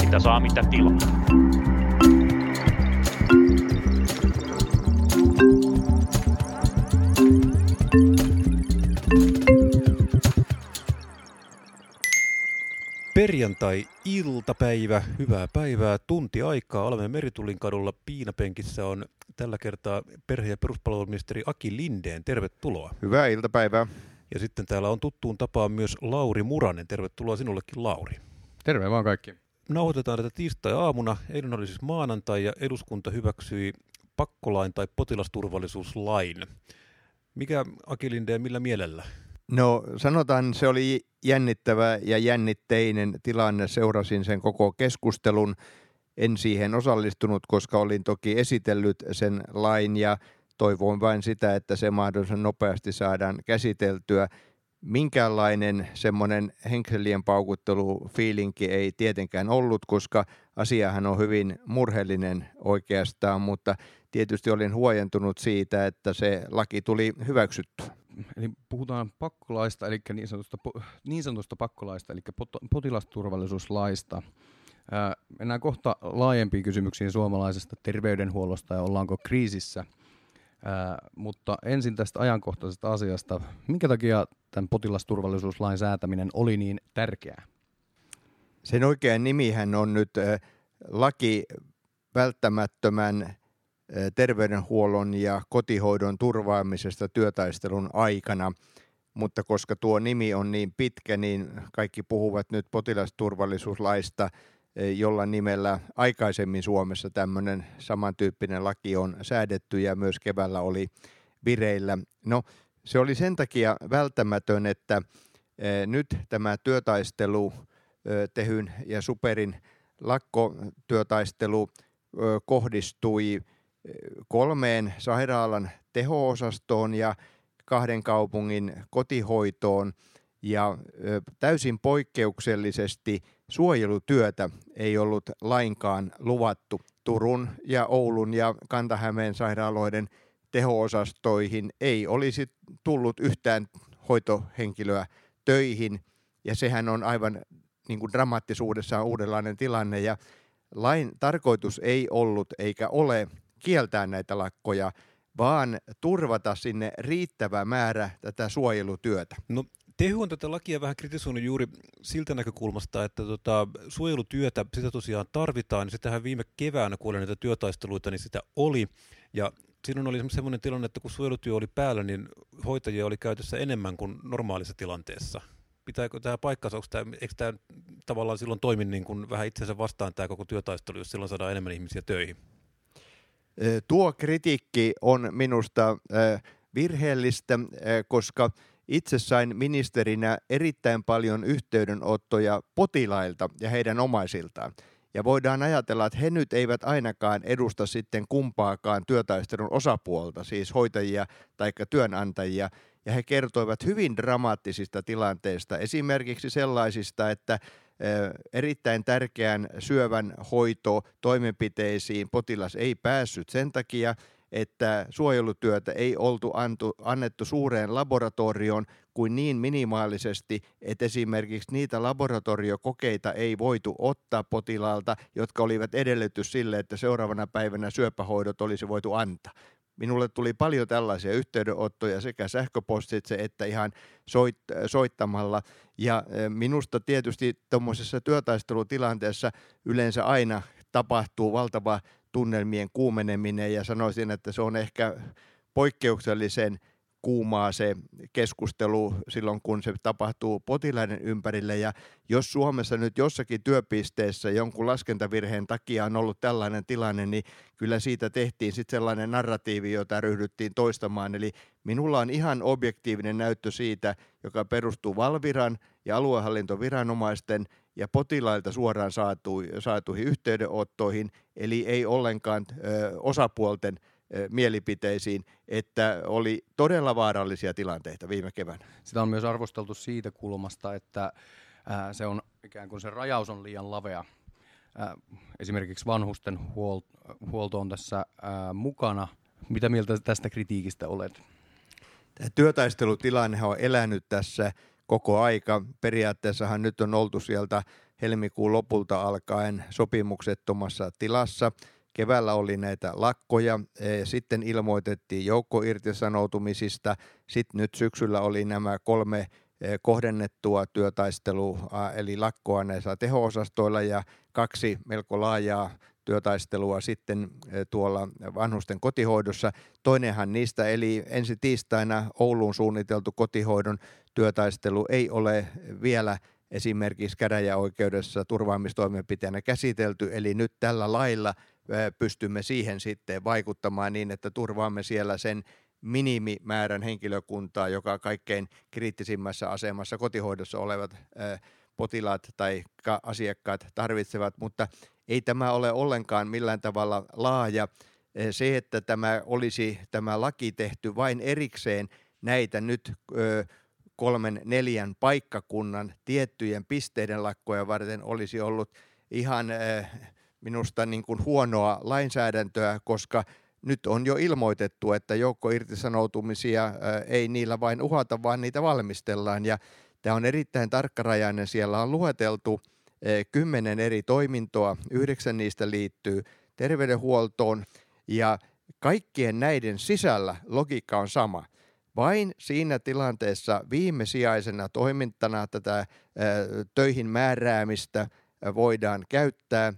Mitä saa, mitä tilaa. Perjantai-iltapäivä, hyvää päivää, tunti aikaa. Olemme Meritulin kadulla. Piinapenkissä on tällä kertaa perhe- ja peruspalveluministeri Aki Lindeen. Tervetuloa. Hyvää iltapäivää. Ja sitten täällä on tuttuun tapaan myös Lauri Muranen. Tervetuloa sinullekin, Lauri. Terve vaan kaikki. Nauhoitetaan tätä tiistai-aamuna. Eilen oli siis maanantai ja eduskunta hyväksyi pakkolain tai potilasturvallisuuslain. Mikä Aki Lindeen, millä mielellä? No sanotaan, se oli jännittävä ja jännitteinen tilanne. Seurasin sen koko keskustelun. En siihen osallistunut, koska olin toki esitellyt sen lain ja toivoin vain sitä, että se mahdollisimman nopeasti saadaan käsiteltyä. Minkäänlainen semmoinen henkselien paukuttelu fiilinki ei tietenkään ollut, koska asiahan on hyvin murheellinen oikeastaan, mutta tietysti olin huojentunut siitä, että se laki tuli hyväksyttyä. Eli puhutaan pakkolaista, eli niin sanotusta, niin sanotusta pakkolaista, eli potilasturvallisuuslaista. Ää, mennään kohta laajempiin kysymyksiin suomalaisesta terveydenhuollosta ja ollaanko kriisissä. Mutta ensin tästä ajankohtaisesta asiasta. Minkä takia tämän potilasturvallisuuslain säätäminen oli niin tärkeää? Sen oikea nimihän on nyt laki välttämättömän terveydenhuollon ja kotihoidon turvaamisesta työtaistelun aikana, mutta koska tuo nimi on niin pitkä, niin kaikki puhuvat nyt potilasturvallisuuslaista, jolla nimellä aikaisemmin Suomessa tämmöinen samantyyppinen laki on säädetty ja myös keväällä oli vireillä. No, se oli sen takia välttämätön, että nyt tämä työtaistelu, Tehyn ja Superin lakkotyötaistelu kohdistui kolmeen sairaalan teho-osastoon ja kahden kaupungin kotihoitoon ja täysin poikkeuksellisesti suojelutyötä ei ollut lainkaan luvattu. Turun ja Oulun ja Kantahämeen sairaaloiden teho-osastoihin ei olisi tullut yhtään hoitohenkilöä töihin ja sehän on aivan niin kuin dramaattisuudessaan uudenlainen tilanne ja lain tarkoitus ei ollut eikä ole kieltää näitä lakkoja, vaan turvata sinne riittävä määrä tätä suojelutyötä. No Tehu on tätä lakia vähän kritisoinut juuri siltä näkökulmasta, että tota, suojelutyötä, sitä tosiaan tarvitaan. Niin sitähän viime keväänä, kun oli näitä työtaisteluita, niin sitä oli. Ja silloin oli sellainen tilanne, että kun suojelutyö oli päällä, niin hoitajia oli käytössä enemmän kuin normaalissa tilanteessa. Pitääkö tämä paikkansa, onko tämä, eikö tämä tavallaan silloin toimi niin kuin vähän itsensä vastaan tämä koko työtaistelu, jos silloin saadaan enemmän ihmisiä töihin? Tuo kritiikki on minusta virheellistä, koska itse sain ministerinä erittäin paljon yhteydenottoja potilailta ja heidän omaisiltaan. Ja voidaan ajatella, että he nyt eivät ainakaan edusta sitten kumpaakaan työtaistelun osapuolta, siis hoitajia tai työnantajia. Ja he kertoivat hyvin dramaattisista tilanteista, esimerkiksi sellaisista, että erittäin tärkeän syövän hoito toimenpiteisiin potilas ei päässyt sen takia, että suojelutyötä ei oltu antu, annettu suureen laboratorioon kuin niin minimaalisesti, että esimerkiksi niitä laboratoriokokeita ei voitu ottaa potilaalta, jotka olivat edellytys sille, että seuraavana päivänä syöpähoidot olisi voitu antaa. Minulle tuli paljon tällaisia yhteydenottoja sekä sähköpostitse että ihan soit, soittamalla. Ja minusta tietysti tuommoisessa työtaistelutilanteessa yleensä aina tapahtuu valtava tunnelmien kuumeneminen ja sanoisin, että se on ehkä poikkeuksellisen kuumaa se keskustelu silloin, kun se tapahtuu potilaiden ympärille. Ja jos Suomessa nyt jossakin työpisteessä jonkun laskentavirheen takia on ollut tällainen tilanne, niin kyllä siitä tehtiin sitten sellainen narratiivi, jota ryhdyttiin toistamaan. Eli minulla on ihan objektiivinen näyttö siitä, joka perustuu Valviran ja aluehallintoviranomaisten ja potilailta suoraan saatu, saatuihin yhteydenottoihin, eli ei ollenkaan ö, osapuolten mielipiteisiin, että oli todella vaarallisia tilanteita viime keväänä. Sitä on myös arvosteltu siitä kulmasta, että se on ikään kuin se rajaus on liian lavea. Esimerkiksi vanhusten huolto on tässä mukana. Mitä mieltä tästä kritiikistä olet? Tämä työtaistelutilanne on elänyt tässä koko aika. Periaatteessahan nyt on oltu sieltä helmikuun lopulta alkaen sopimuksettomassa tilassa. Keväällä oli näitä lakkoja, e, sitten ilmoitettiin joukkoirtisanoutumisista, sitten nyt syksyllä oli nämä kolme e, kohdennettua työtaistelua, eli lakkoa näissä teho-osastoilla ja kaksi melko laajaa työtaistelua sitten e, tuolla vanhusten kotihoidossa. Toinenhan niistä, eli ensi tiistaina Ouluun suunniteltu kotihoidon työtaistelu ei ole vielä esimerkiksi käräjäoikeudessa turvaamistoimenpiteenä käsitelty, eli nyt tällä lailla pystymme siihen sitten vaikuttamaan niin, että turvaamme siellä sen minimimäärän henkilökuntaa, joka kaikkein kriittisimmässä asemassa kotihoidossa olevat potilaat tai asiakkaat tarvitsevat, mutta ei tämä ole ollenkaan millään tavalla laaja. Se, että tämä olisi tämä laki tehty vain erikseen näitä nyt kolmen neljän paikkakunnan tiettyjen pisteiden lakkoja varten olisi ollut ihan minusta niin kuin huonoa lainsäädäntöä, koska nyt on jo ilmoitettu, että joukko irtisanoutumisia ei niillä vain uhata, vaan niitä valmistellaan. Ja tämä on erittäin tarkkarajainen. Siellä on lueteltu kymmenen eri toimintoa, yhdeksän niistä liittyy terveydenhuoltoon ja kaikkien näiden sisällä logiikka on sama. Vain siinä tilanteessa viimesijaisena toimintana tätä töihin määräämistä – voidaan käyttää,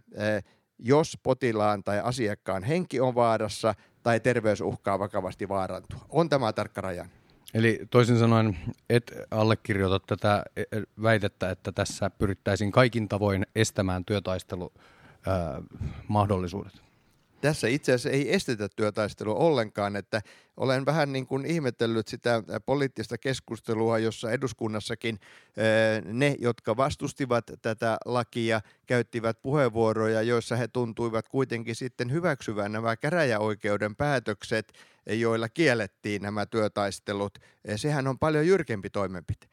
jos potilaan tai asiakkaan henki on vaarassa tai terveys uhkaa vakavasti vaarantua. On tämä tarkka raja. Eli toisin sanoen et allekirjoita tätä e, e, väitettä, että tässä pyrittäisiin kaikin tavoin estämään työtaistelumahdollisuudet tässä itse asiassa ei estetä työtaistelua ollenkaan, että olen vähän niin kuin ihmetellyt sitä poliittista keskustelua, jossa eduskunnassakin ne, jotka vastustivat tätä lakia, käyttivät puheenvuoroja, joissa he tuntuivat kuitenkin sitten hyväksyvän nämä käräjäoikeuden päätökset, joilla kiellettiin nämä työtaistelut. Sehän on paljon jyrkempi toimenpite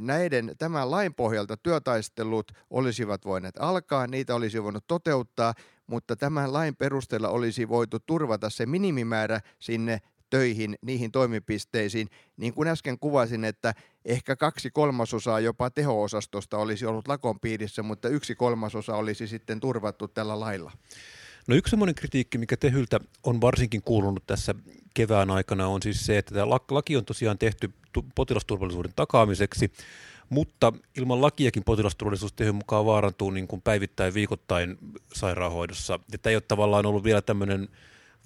näiden tämän lain pohjalta työtaistelut olisivat voineet alkaa, niitä olisi voinut toteuttaa, mutta tämän lain perusteella olisi voitu turvata se minimimäärä sinne töihin, niihin toimipisteisiin. Niin kuin äsken kuvasin, että ehkä kaksi kolmasosaa jopa teho-osastosta olisi ollut lakon piirissä, mutta yksi kolmasosa olisi sitten turvattu tällä lailla. No yksi semmoinen kritiikki, mikä Tehyltä on varsinkin kuulunut tässä kevään aikana, on siis se, että tämä laki on tosiaan tehty potilasturvallisuuden takaamiseksi, mutta ilman lakiakin potilasturvallisuus tehyn mukaan vaarantuu niin kuin päivittäin viikoittain sairaanhoidossa. Ja tämä ei ole tavallaan ollut vielä tämmöinen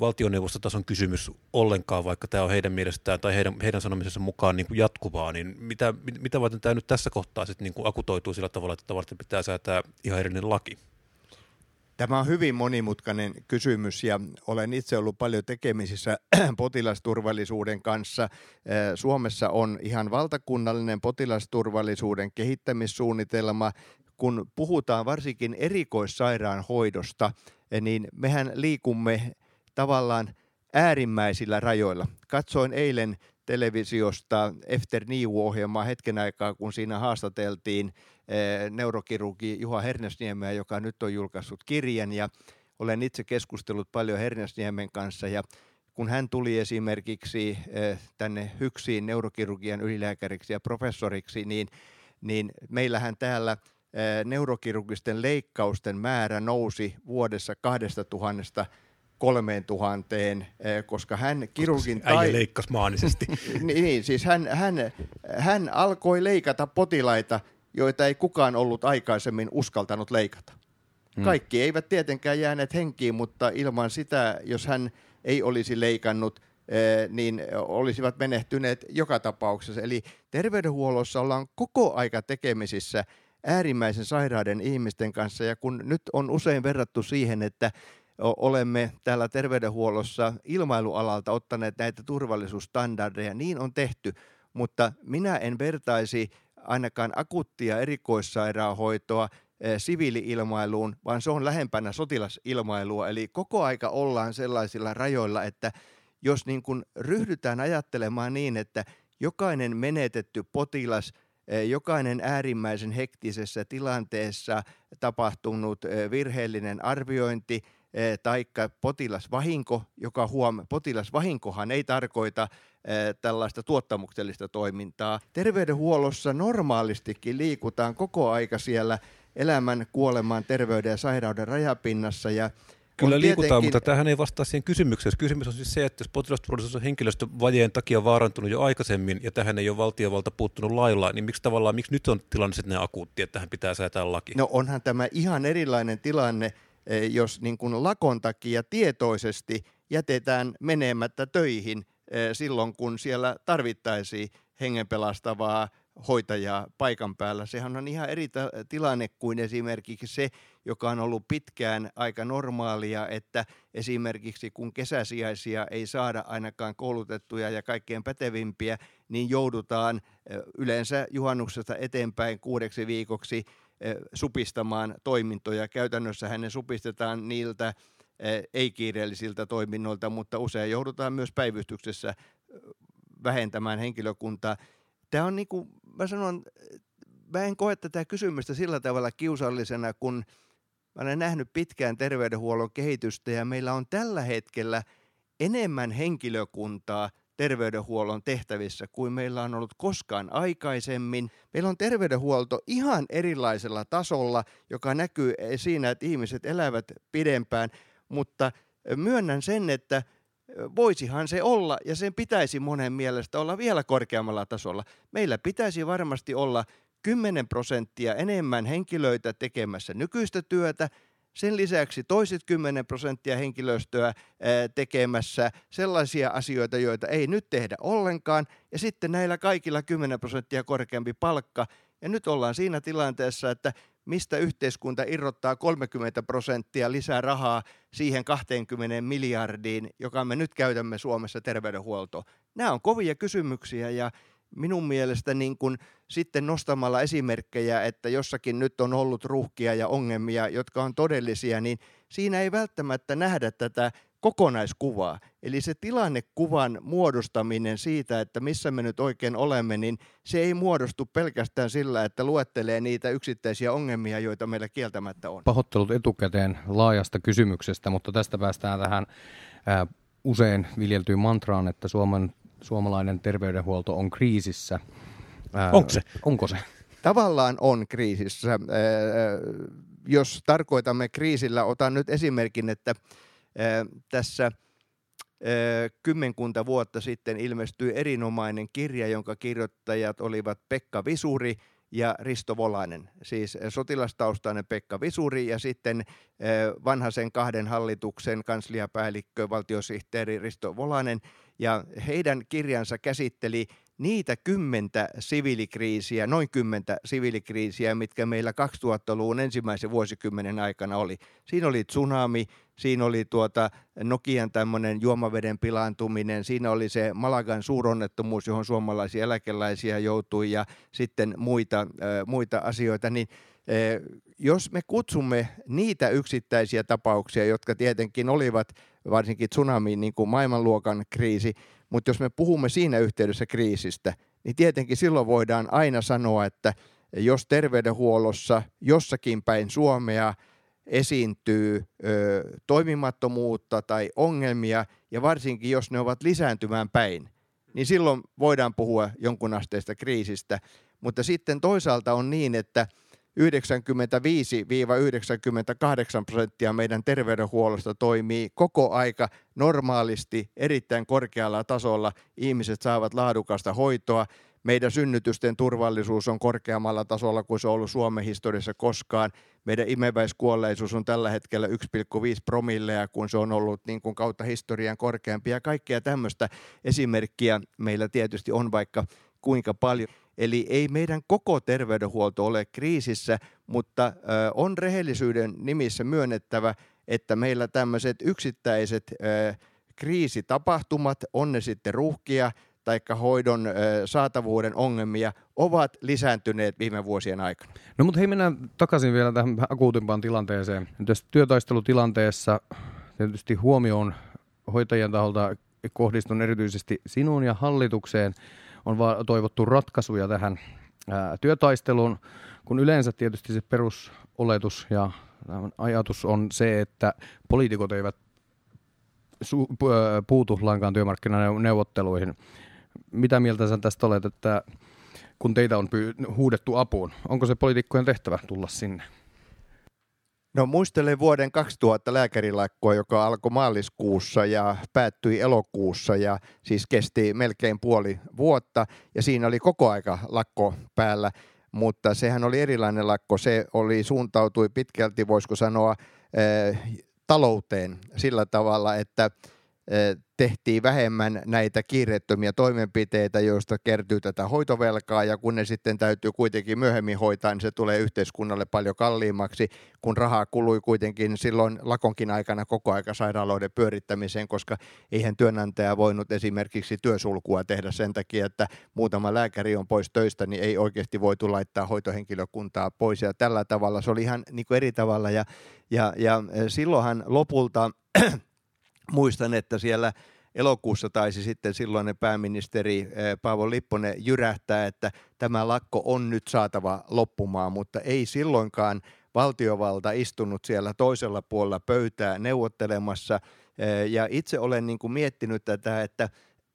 valtioneuvostotason kysymys ollenkaan, vaikka tämä on heidän mielestään tai heidän, heidän sanomisensa mukaan niin kuin jatkuvaa, niin mitä, mitä varten tämä nyt tässä kohtaa sitten niin kuin akutoituu sillä tavalla, että varten pitää säätää ihan erillinen laki? Tämä on hyvin monimutkainen kysymys ja olen itse ollut paljon tekemisissä potilasturvallisuuden kanssa. Suomessa on ihan valtakunnallinen potilasturvallisuuden kehittämissuunnitelma. Kun puhutaan varsinkin erikoissairaanhoidosta, niin mehän liikumme tavallaan äärimmäisillä rajoilla. Katsoin eilen televisiosta Efter New-ohjelmaa hetken aikaa, kun siinä haastateltiin neurokirurgi Juha Hernesniemeä, joka nyt on julkaissut kirjan ja olen itse keskustellut paljon Hernesniemen kanssa ja kun hän tuli esimerkiksi eh, tänne Hyksiin neurokirurgian ylilääkäriksi ja professoriksi, niin, niin meillähän täällä eh, neurokirurgisten leikkausten määrä nousi vuodessa kahdesta tuhannesta kolmeen tuhanteen, eh, koska hän kirurgin... tai... Äijä leikkasi maanisesti. niin, siis hän, hän, hän alkoi leikata potilaita, joita ei kukaan ollut aikaisemmin uskaltanut leikata. Hmm. Kaikki eivät tietenkään jääneet henkiin, mutta ilman sitä, jos hän ei olisi leikannut, eh, niin olisivat menehtyneet joka tapauksessa. Eli terveydenhuollossa ollaan koko aika tekemisissä äärimmäisen sairaiden ihmisten kanssa, ja kun nyt on usein verrattu siihen, että olemme täällä terveydenhuollossa ilmailualalta ottaneet näitä turvallisuusstandardeja, niin on tehty, mutta minä en vertaisi ainakaan akuuttia erikoissairaanhoitoa eh, siviiliilmailuun, vaan se on lähempänä sotilasilmailua. Eli koko aika ollaan sellaisilla rajoilla, että jos niin kuin ryhdytään ajattelemaan niin, että jokainen menetetty potilas, eh, jokainen äärimmäisen hektisessä tilanteessa tapahtunut eh, virheellinen arviointi – taikka potilasvahinko, joka huom, potilasvahinkohan ei tarkoita tällaista tuottamuksellista toimintaa. Terveydenhuollossa normaalistikin liikutaan koko aika siellä elämän, kuoleman, terveyden ja sairauden rajapinnassa ja Kyllä liikutaan, tietenkin... mutta tähän ei vastaa siihen kysymykseen. Kysymys on siis se, että jos potilasturvallisuus on henkilöstövajeen takia vaarantunut jo aikaisemmin ja tähän ei ole valtiovalta puuttunut lailla, niin miksi tavallaan, miksi nyt on tilanne sitten akuutti, että tähän pitää säätää laki? No onhan tämä ihan erilainen tilanne, eh, jos niin kuin lakon takia tietoisesti jätetään menemättä töihin eh, silloin, kun siellä tarvittaisiin hengenpelastavaa hoitajaa paikan päällä. Sehän on ihan eri tilanne kuin esimerkiksi se, joka on ollut pitkään aika normaalia, että esimerkiksi kun kesäsijaisia ei saada ainakaan koulutettuja ja kaikkein pätevimpiä, niin joudutaan yleensä juhannuksesta eteenpäin kuudeksi viikoksi supistamaan toimintoja. Käytännössä hänen supistetaan niiltä ei-kiireellisiltä toiminnoilta, mutta usein joudutaan myös päivystyksessä vähentämään henkilökuntaa. Tämä on niin kuin, mä sanon, mä en koe tätä kysymystä sillä tavalla kiusallisena, kun mä olen nähnyt pitkään terveydenhuollon kehitystä ja meillä on tällä hetkellä enemmän henkilökuntaa terveydenhuollon tehtävissä kuin meillä on ollut koskaan aikaisemmin. Meillä on terveydenhuolto ihan erilaisella tasolla, joka näkyy siinä, että ihmiset elävät pidempään, mutta myönnän sen, että voisihan se olla, ja sen pitäisi monen mielestä olla vielä korkeammalla tasolla. Meillä pitäisi varmasti olla 10 prosenttia enemmän henkilöitä tekemässä nykyistä työtä, sen lisäksi toiset 10 prosenttia henkilöstöä tekemässä sellaisia asioita, joita ei nyt tehdä ollenkaan, ja sitten näillä kaikilla 10 prosenttia korkeampi palkka. Ja nyt ollaan siinä tilanteessa, että mistä yhteiskunta irrottaa 30 prosenttia lisää rahaa siihen 20 miljardiin, joka me nyt käytämme Suomessa terveydenhuoltoon. Nämä on kovia kysymyksiä ja minun mielestä niin kun sitten nostamalla esimerkkejä, että jossakin nyt on ollut ruuhkia ja ongelmia, jotka on todellisia, niin siinä ei välttämättä nähdä tätä kokonaiskuvaa. Eli se tilannekuvan muodostaminen siitä, että missä me nyt oikein olemme, niin se ei muodostu pelkästään sillä, että luettelee niitä yksittäisiä ongelmia, joita meillä kieltämättä on. Pahoittelut etukäteen laajasta kysymyksestä, mutta tästä päästään tähän ää, usein viljeltyyn mantraan, että Suomen, suomalainen terveydenhuolto on kriisissä. Ää, onko se? Onko se? Tavallaan on kriisissä. Ää, jos tarkoitamme kriisillä, otan nyt esimerkin, että tässä kymmenkunta vuotta sitten ilmestyi erinomainen kirja, jonka kirjoittajat olivat Pekka Visuri ja Risto Volanen, siis sotilastaustainen Pekka Visuri ja sitten vanhaisen kahden hallituksen kansliapäällikkö, valtiosihteeri Risto Volanen. Ja heidän kirjansa käsitteli niitä kymmentä siviilikriisiä, noin kymmentä siviilikriisiä, mitkä meillä 2000-luvun ensimmäisen vuosikymmenen aikana oli. Siinä oli tsunami, siinä oli tuota Nokian tämmöinen juomaveden pilaantuminen, siinä oli se Malagan suuronnettomuus, johon suomalaisia eläkeläisiä joutui ja sitten muita, muita asioita, niin jos me kutsumme niitä yksittäisiä tapauksia, jotka tietenkin olivat varsinkin tsunami niin kuin maailmanluokan kriisi, mutta jos me puhumme siinä yhteydessä kriisistä, niin tietenkin silloin voidaan aina sanoa, että jos terveydenhuollossa jossakin päin Suomea esiintyy ö, toimimattomuutta tai ongelmia, ja varsinkin jos ne ovat lisääntymään päin, niin silloin voidaan puhua jonkun asteista kriisistä. Mutta sitten toisaalta on niin, että 95-98 prosenttia meidän terveydenhuollosta toimii koko aika normaalisti, erittäin korkealla tasolla. Ihmiset saavat laadukasta hoitoa. Meidän synnytysten turvallisuus on korkeammalla tasolla kuin se on ollut Suomen historiassa koskaan. Meidän imeväiskuolleisuus on tällä hetkellä 1,5 promilleja, kun se on ollut niin kuin kautta historian korkeampi. Ja kaikkea tämmöistä esimerkkiä meillä tietysti on vaikka kuinka paljon. Eli ei meidän koko terveydenhuolto ole kriisissä, mutta on rehellisyyden nimissä myönnettävä, että meillä tämmöiset yksittäiset kriisitapahtumat, on ne sitten ruuhkia tai hoidon saatavuuden ongelmia, ovat lisääntyneet viime vuosien aikana. No mutta hei, mennään takaisin vielä tähän akuutimpaan tilanteeseen. Tässä työtaistelutilanteessa tietysti huomioon hoitajien taholta kohdistun erityisesti sinuun ja hallitukseen – on toivottu ratkaisuja tähän työtaisteluun, kun yleensä tietysti se perusoletus ja Ajatus on se, että poliitikot eivät puutu lainkaan työmarkkinaneuvotteluihin. Mitä mieltä sä tästä olet, että kun teitä on huudettu apuun, onko se poliitikkojen tehtävä tulla sinne? No muistelen vuoden 2000 lääkärilakkoa, joka alkoi maaliskuussa ja päättyi elokuussa ja siis kesti melkein puoli vuotta ja siinä oli koko aika lakko päällä, mutta sehän oli erilainen lakko. Se oli suuntautui pitkälti, voisiko sanoa, eh, talouteen sillä tavalla, että tehtiin vähemmän näitä kiireettömiä toimenpiteitä, joista kertyy tätä hoitovelkaa, ja kun ne sitten täytyy kuitenkin myöhemmin hoitaa, niin se tulee yhteiskunnalle paljon kalliimmaksi, kun rahaa kului kuitenkin silloin lakonkin aikana koko aika sairaaloiden pyörittämiseen, koska eihän työnantaja voinut esimerkiksi työsulkua tehdä sen takia, että muutama lääkäri on pois töistä, niin ei oikeasti voitu laittaa hoitohenkilökuntaa pois, ja tällä tavalla se oli ihan niin eri tavalla, ja, ja, ja silloinhan lopulta muistan, että siellä elokuussa taisi sitten silloinen pääministeri eh, Paavo Lipponen jyrähtää, että tämä lakko on nyt saatava loppumaan, mutta ei silloinkaan valtiovalta istunut siellä toisella puolella pöytää neuvottelemassa. Eh, ja itse olen niin kuin miettinyt tätä, että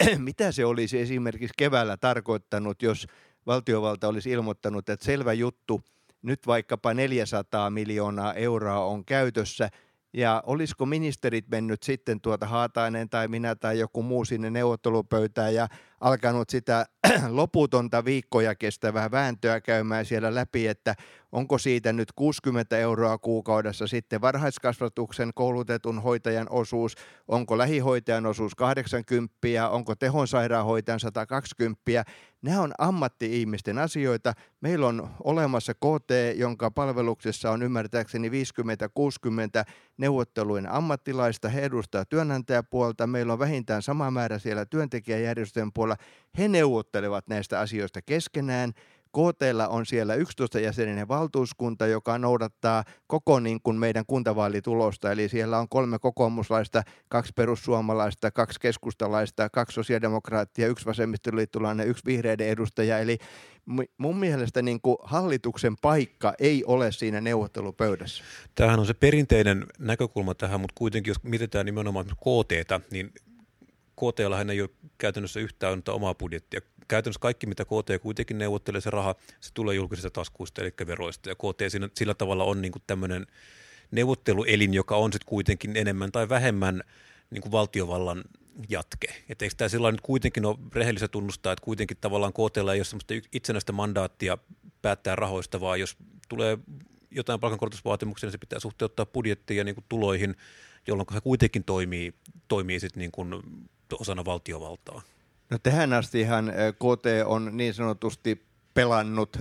mitä se olisi esimerkiksi keväällä tarkoittanut, jos valtiovalta olisi ilmoittanut, että selvä juttu, nyt vaikkapa 400 miljoonaa euroa on käytössä – ja olisiko ministerit mennyt sitten tuota Haatainen tai minä tai joku muu sinne neuvottelupöytään ja alkanut sitä loputonta viikkoja kestävää vääntöä käymään siellä läpi, että onko siitä nyt 60 euroa kuukaudessa sitten varhaiskasvatuksen koulutetun hoitajan osuus, onko lähihoitajan osuus 80, onko tehonsairaanhoitajan 120. Nämä on ammatti-ihmisten asioita. Meillä on olemassa KT, jonka palveluksessa on ymmärtääkseni 50-60 neuvottelujen ammattilaista. He edustaa työnantajapuolta. Meillä on vähintään sama määrä siellä työntekijäjärjestöjen puolella. He neuvottelevat näistä asioista keskenään. KT on siellä 11 jäseninen valtuuskunta, joka noudattaa koko niin kuin meidän kuntavaalitulosta. Eli siellä on kolme kokoomuslaista, kaksi perussuomalaista, kaksi keskustalaista, kaksi sosiaalidemokraattia, yksi vasemmistoliittolainen, yksi vihreiden edustaja. Eli mun mielestä niin kuin hallituksen paikka ei ole siinä neuvottelupöydässä. Tämähän on se perinteinen näkökulma tähän, mutta kuitenkin jos mietitään nimenomaan KT, niin KT ei ole käytännössä yhtään omaa budjettia. Käytännössä kaikki, mitä KT kuitenkin neuvottelee, se raha, se tulee julkisista taskuista, eli veroista. Ja KT siinä, sillä tavalla on niin tämmöinen neuvotteluelin, joka on sitten kuitenkin enemmän tai vähemmän niin kuin valtiovallan jatke. Et eikö tämä sillä nyt kuitenkin ole rehellistä tunnustaa, että kuitenkin tavallaan KT ei ole sellaista itsenäistä mandaattia päättää rahoista, vaan jos tulee jotain palkankorotusvaatimuksia, niin se pitää suhteuttaa budjettiin ja niin kuin tuloihin, jolloin se kuitenkin toimii, toimii sit niin kuin osana valtiovaltaa. No tähän astihan KT on niin sanotusti pelannut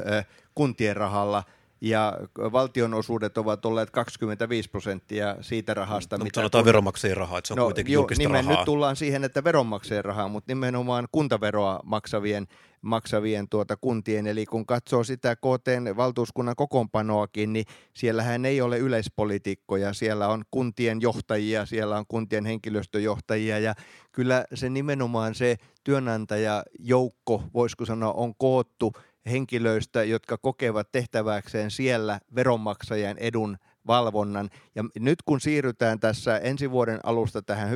kuntien rahalla – ja valtionosuudet ovat olleet 25 prosenttia siitä rahasta. No, mitä sanotaan kun... veronmaksajien rahaa, että se on no, kuitenkin jo, julkista nimen, rahaa. Nyt tullaan siihen, että veronmaksajien rahaa, mutta nimenomaan kuntaveroa maksavien, maksavien tuota kuntien. Eli kun katsoo sitä KTn valtuuskunnan kokoonpanoakin, niin siellähän ei ole yleispolitiikkoja. Siellä on kuntien johtajia, siellä on kuntien henkilöstöjohtajia ja kyllä se nimenomaan se työnantajajoukko, voisiko sanoa, on koottu henkilöistä, jotka kokevat tehtäväkseen siellä veronmaksajien edun valvonnan. Ja nyt kun siirrytään tässä ensi vuoden alusta tähän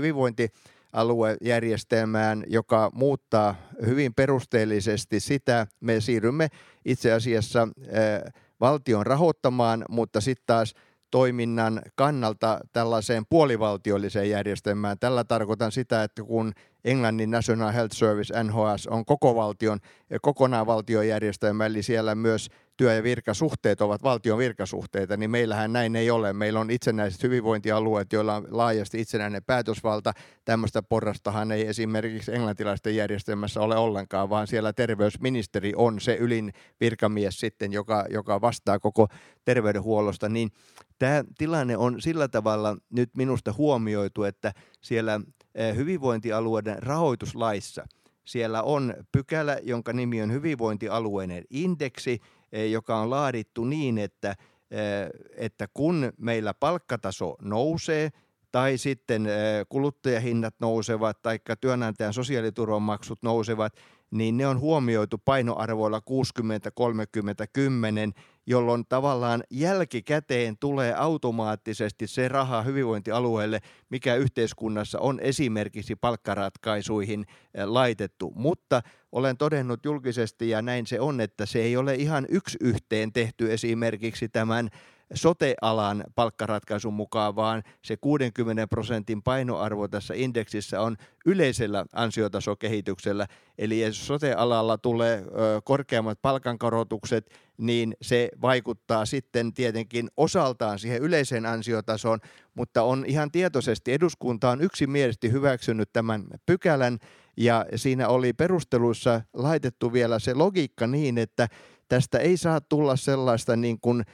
hyvinvointialuejärjestelmään, joka muuttaa hyvin perusteellisesti sitä, me siirrymme itse asiassa valtion rahoittamaan, mutta sitten taas toiminnan kannalta tällaiseen puolivaltiolliseen järjestelmään. Tällä tarkoitan sitä, että kun Englannin National Health Service, NHS, on koko valtion, kokonaan valtiojärjestelmä, eli siellä myös työ- ja virkasuhteet ovat valtion virkasuhteita, niin meillähän näin ei ole. Meillä on itsenäiset hyvinvointialueet, joilla on laajasti itsenäinen päätösvalta. Tämmöistä porrastahan ei esimerkiksi englantilaisten järjestelmässä ole ollenkaan, vaan siellä terveysministeri on se ylin virkamies sitten, joka, joka vastaa koko terveydenhuollosta. Niin tämä tilanne on sillä tavalla nyt minusta huomioitu, että siellä Eh, hyvinvointialueiden rahoituslaissa. Siellä on pykälä, jonka nimi on hyvinvointialueiden indeksi, joka on laadittu niin, että, eh, että kun meillä palkkataso nousee, tai sitten kuluttajahinnat nousevat tai työnantajan sosiaaliturvamaksut nousevat, niin ne on huomioitu painoarvoilla 60, 30, 10, jolloin tavallaan jälkikäteen tulee automaattisesti se raha hyvinvointialueelle, mikä yhteiskunnassa on esimerkiksi palkkaratkaisuihin eh, laitettu. Mutta olen todennut julkisesti ja näin se on, että se ei ole ihan yksi yhteen tehty esimerkiksi tämän sote-alan palkkaratkaisun mukaan, vaan se 60 prosentin painoarvo tässä indeksissä on yleisellä ansiotasokehityksellä. Eli jos sote-alalla tulee korkeammat palkankorotukset, niin se vaikuttaa sitten tietenkin osaltaan siihen yleiseen ansiotasoon, mutta on ihan tietoisesti, eduskunta on yksimielisesti hyväksynyt tämän pykälän, ja siinä oli perusteluissa laitettu vielä se logiikka niin, että tästä ei saa tulla sellaista niin kuin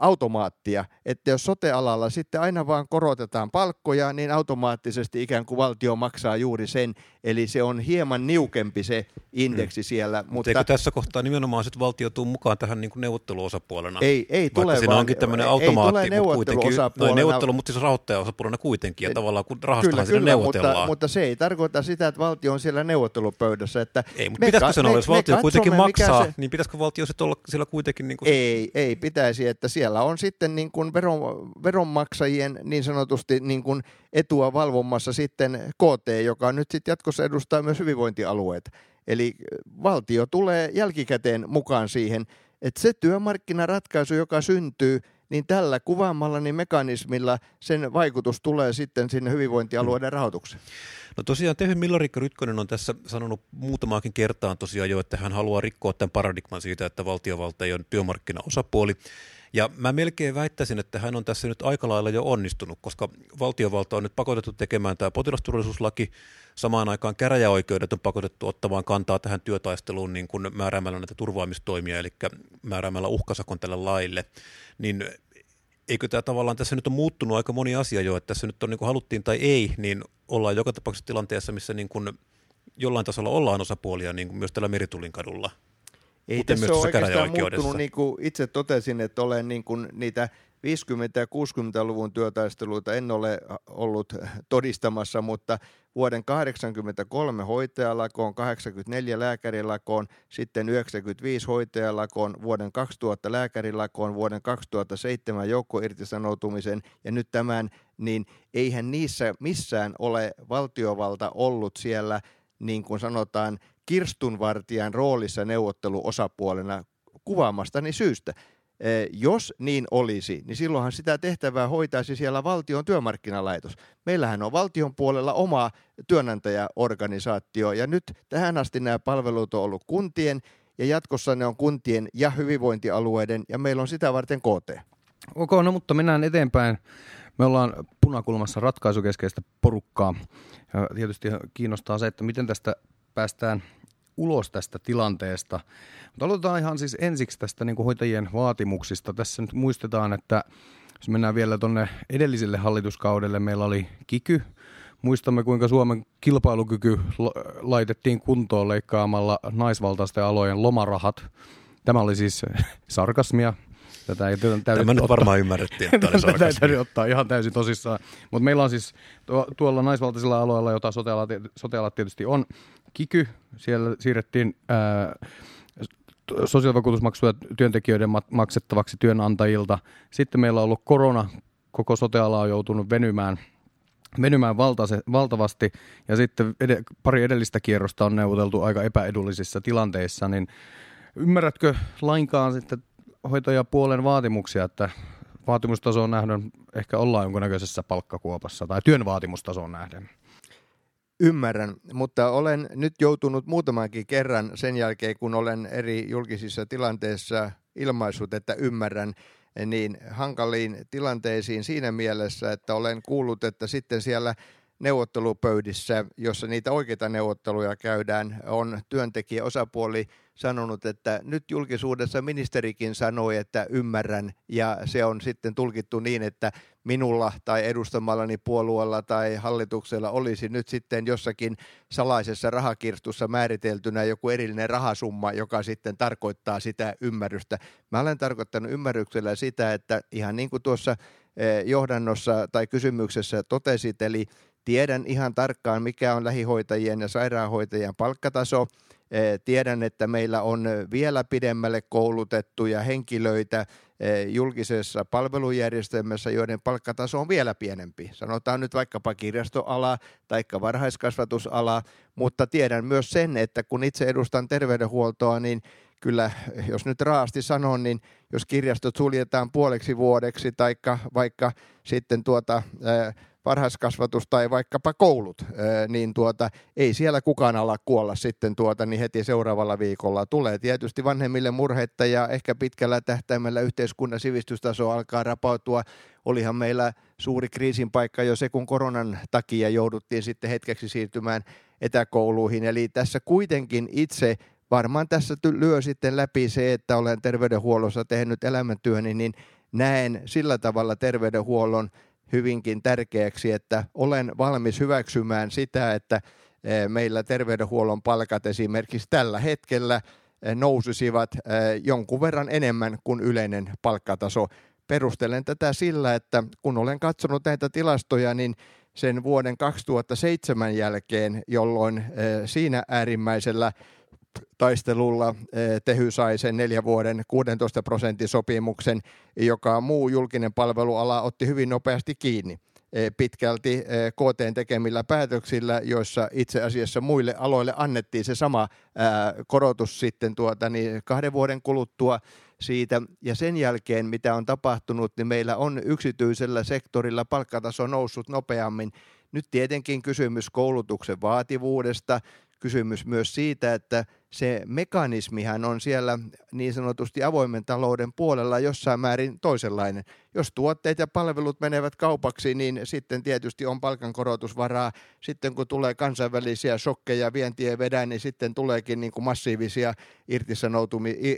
automaattia, että jos sotealalla sitten aina vaan korotetaan palkkoja, niin automaattisesti ikään kuin valtio maksaa juuri sen, eli se on hieman niukempi se indeksi mm. siellä. Mutta eikö tässä kohtaa nimenomaan sitten valtio tuu mukaan tähän niin kuin neuvotteluosapuolena? Ei, ei tule, siinä onkin tämmöinen automaatti, ei tule neuvotteluosapuolena. No, neuvottelu, mutta siis rahoittajaosapuolena kuitenkin, ja tavallaan kun rahastahan kyllä, neuvotellaan. Mutta, mutta, se ei tarkoita sitä, että valtio on siellä neuvottelupöydässä. Että ei, mutta pitäisikö sen olla, jos valtio kuitenkin maksaa, se... niin pitäisikö valtio sitten olla siellä kuitenkin... Niin kuin... Ei, ei pitäisi, että siellä on sitten niin kuin veron, veronmaksajien niin sanotusti niin kuin etua valvomassa sitten KT, joka nyt sitten jatkossa edustaa myös hyvinvointialueet. Eli valtio tulee jälkikäteen mukaan siihen, että se työmarkkinaratkaisu, joka syntyy, niin tällä kuvaamallani mekanismilla sen vaikutus tulee sitten sinne hyvinvointialueiden rahoitukseen. No tosiaan Tehy Millarikka Rytkönen on tässä sanonut muutamaakin kertaan tosiaan jo, että hän haluaa rikkoa tämän paradigman siitä, että valtiovalta ei ole työmarkkinaosapuoli. Ja mä melkein väittäisin, että hän on tässä nyt aika lailla jo onnistunut, koska valtiovalta on nyt pakotettu tekemään tämä potilasturvallisuuslaki. Samaan aikaan käräjäoikeudet on pakotettu ottamaan kantaa tähän työtaisteluun niin kuin määräämällä näitä turvaamistoimia, eli määräämällä uhkasakon tälle laille. Niin eikö tämä tavallaan tässä nyt on muuttunut aika moni asia jo, että tässä nyt on niin kuin haluttiin tai ei, niin ollaan joka tapauksessa tilanteessa, missä niin kuin jollain tasolla ollaan osapuolia niin kuin myös tällä Meritulin kadulla. Ei tässä ole oikeastaan muuttunut, niin kuin itse totesin, että olen niin kuin niitä 50- ja 60-luvun työtaisteluita en ole ollut todistamassa, mutta vuoden 83 hoitajalakoon, 84 lääkärilakoon, sitten 95 hoitajalakoon, vuoden 2000 lääkärilakoon, vuoden 2007 joukkoirtisanoutumisen ja nyt tämän, niin eihän niissä missään ole valtiovalta ollut siellä niin kuin sanotaan kirstunvartijan roolissa neuvotteluosapuolena kuvaamastani syystä. Eh, jos niin olisi, niin silloinhan sitä tehtävää hoitaisi siellä valtion työmarkkinalaitos. Meillähän on valtion puolella oma työnantajaorganisaatio ja nyt tähän asti nämä palvelut on ollut kuntien ja jatkossa ne on kuntien ja hyvinvointialueiden ja meillä on sitä varten KT. Ok, no mutta mennään eteenpäin. Me ollaan punakulmassa ratkaisukeskeistä porukkaa. Ja tietysti kiinnostaa se, että miten tästä päästään ulos tästä tilanteesta. Mutta aloitetaan ihan siis ensiksi tästä niin kuin hoitajien vaatimuksista. Tässä nyt muistetaan, että jos mennään vielä tuonne edelliselle hallituskaudelle, meillä oli kiky. Muistamme, kuinka Suomen kilpailukyky laitettiin kuntoon leikkaamalla naisvaltaisten alojen lomarahat. Tämä oli siis sarkasmia, Tätä ei täytyy Tämä nyt varmaan ymmärrettiin, että Tätä ei täytyy ottaa ihan täysin tosissaan. Mutta meillä on siis tuolla naisvaltaisilla alueilla, jota sote tietysti on, kiky. Siellä siirrettiin ää, sosiaalivakuutusmaksuja työntekijöiden maksettavaksi työnantajilta. Sitten meillä on ollut korona, koko soteala on joutunut venymään venymään valtase, valtavasti ja sitten ed- pari edellistä kierrosta on neuvoteltu aika epäedullisissa tilanteissa, niin ymmärrätkö lainkaan sitten hoitajapuolen vaatimuksia, että vaatimustasoon nähden ehkä ollaan jonkunnäköisessä palkkakuopassa tai työn vaatimustasoon nähden? Ymmärrän, mutta olen nyt joutunut muutamankin kerran sen jälkeen, kun olen eri julkisissa tilanteissa ilmaissut, että ymmärrän, niin hankaliin tilanteisiin siinä mielessä, että olen kuullut, että sitten siellä neuvottelupöydissä, jossa niitä oikeita neuvotteluja käydään, on työntekijäosapuoli sanonut, että nyt julkisuudessa ministerikin sanoi, että ymmärrän, ja se on sitten tulkittu niin, että minulla tai edustamallani puolueella tai hallituksella olisi nyt sitten jossakin salaisessa rahakirstussa määriteltynä joku erillinen rahasumma, joka sitten tarkoittaa sitä ymmärrystä. Mä olen tarkoittanut ymmärryksellä sitä, että ihan niin kuin tuossa johdannossa tai kysymyksessä totesit, eli tiedän ihan tarkkaan, mikä on lähihoitajien ja sairaanhoitajien palkkataso. Tiedän, että meillä on vielä pidemmälle koulutettuja henkilöitä julkisessa palvelujärjestelmässä, joiden palkkataso on vielä pienempi. Sanotaan nyt vaikkapa kirjastoala tai varhaiskasvatusala, mutta tiedän myös sen, että kun itse edustan terveydenhuoltoa, niin kyllä, jos nyt raasti sanon, niin jos kirjastot suljetaan puoleksi vuodeksi, tai vaikka sitten tuota, varhaiskasvatus tai vaikkapa koulut, niin tuota, ei siellä kukaan ala kuolla sitten tuota, niin heti seuraavalla viikolla. Tulee tietysti vanhemmille murhetta ja ehkä pitkällä tähtäimellä yhteiskunnan sivistystaso alkaa rapautua. Olihan meillä suuri kriisin paikka jo se, kun koronan takia jouduttiin sitten hetkeksi siirtymään etäkouluihin. Eli tässä kuitenkin itse varmaan tässä lyö sitten läpi se, että olen terveydenhuollossa tehnyt elämäntyöni, niin näen sillä tavalla terveydenhuollon hyvinkin tärkeäksi, että olen valmis hyväksymään sitä, että eh, meillä terveydenhuollon palkat esimerkiksi tällä hetkellä eh, nousisivat eh, jonkun verran enemmän kuin yleinen palkkataso. Perustelen tätä sillä, että kun olen katsonut näitä tilastoja, niin sen vuoden 2007 jälkeen, jolloin siinä äärimmäisellä taistelulla eh, Tehy sai sen neljän vuoden 16 prosentin sopimuksen, joka muu julkinen palveluala otti hyvin nopeasti kiinni eh, pitkälti eh, KT tekemillä päätöksillä, joissa itse asiassa muille aloille annettiin se sama korotus sitten tuota, niin kahden vuoden kuluttua siitä. Ja sen jälkeen, mitä on tapahtunut, niin meillä on yksityisellä sektorilla palkkataso noussut nopeammin. Nyt tietenkin kysymys koulutuksen vaativuudesta, kysymys myös siitä, että se mekanismihan on siellä niin sanotusti avoimen talouden puolella jossain määrin toisenlainen. Jos tuotteet ja palvelut menevät kaupaksi, niin sitten tietysti on palkankorotusvaraa. Sitten kun tulee kansainvälisiä shokkeja, vientiä vedään, niin sitten tuleekin niin kuin massiivisia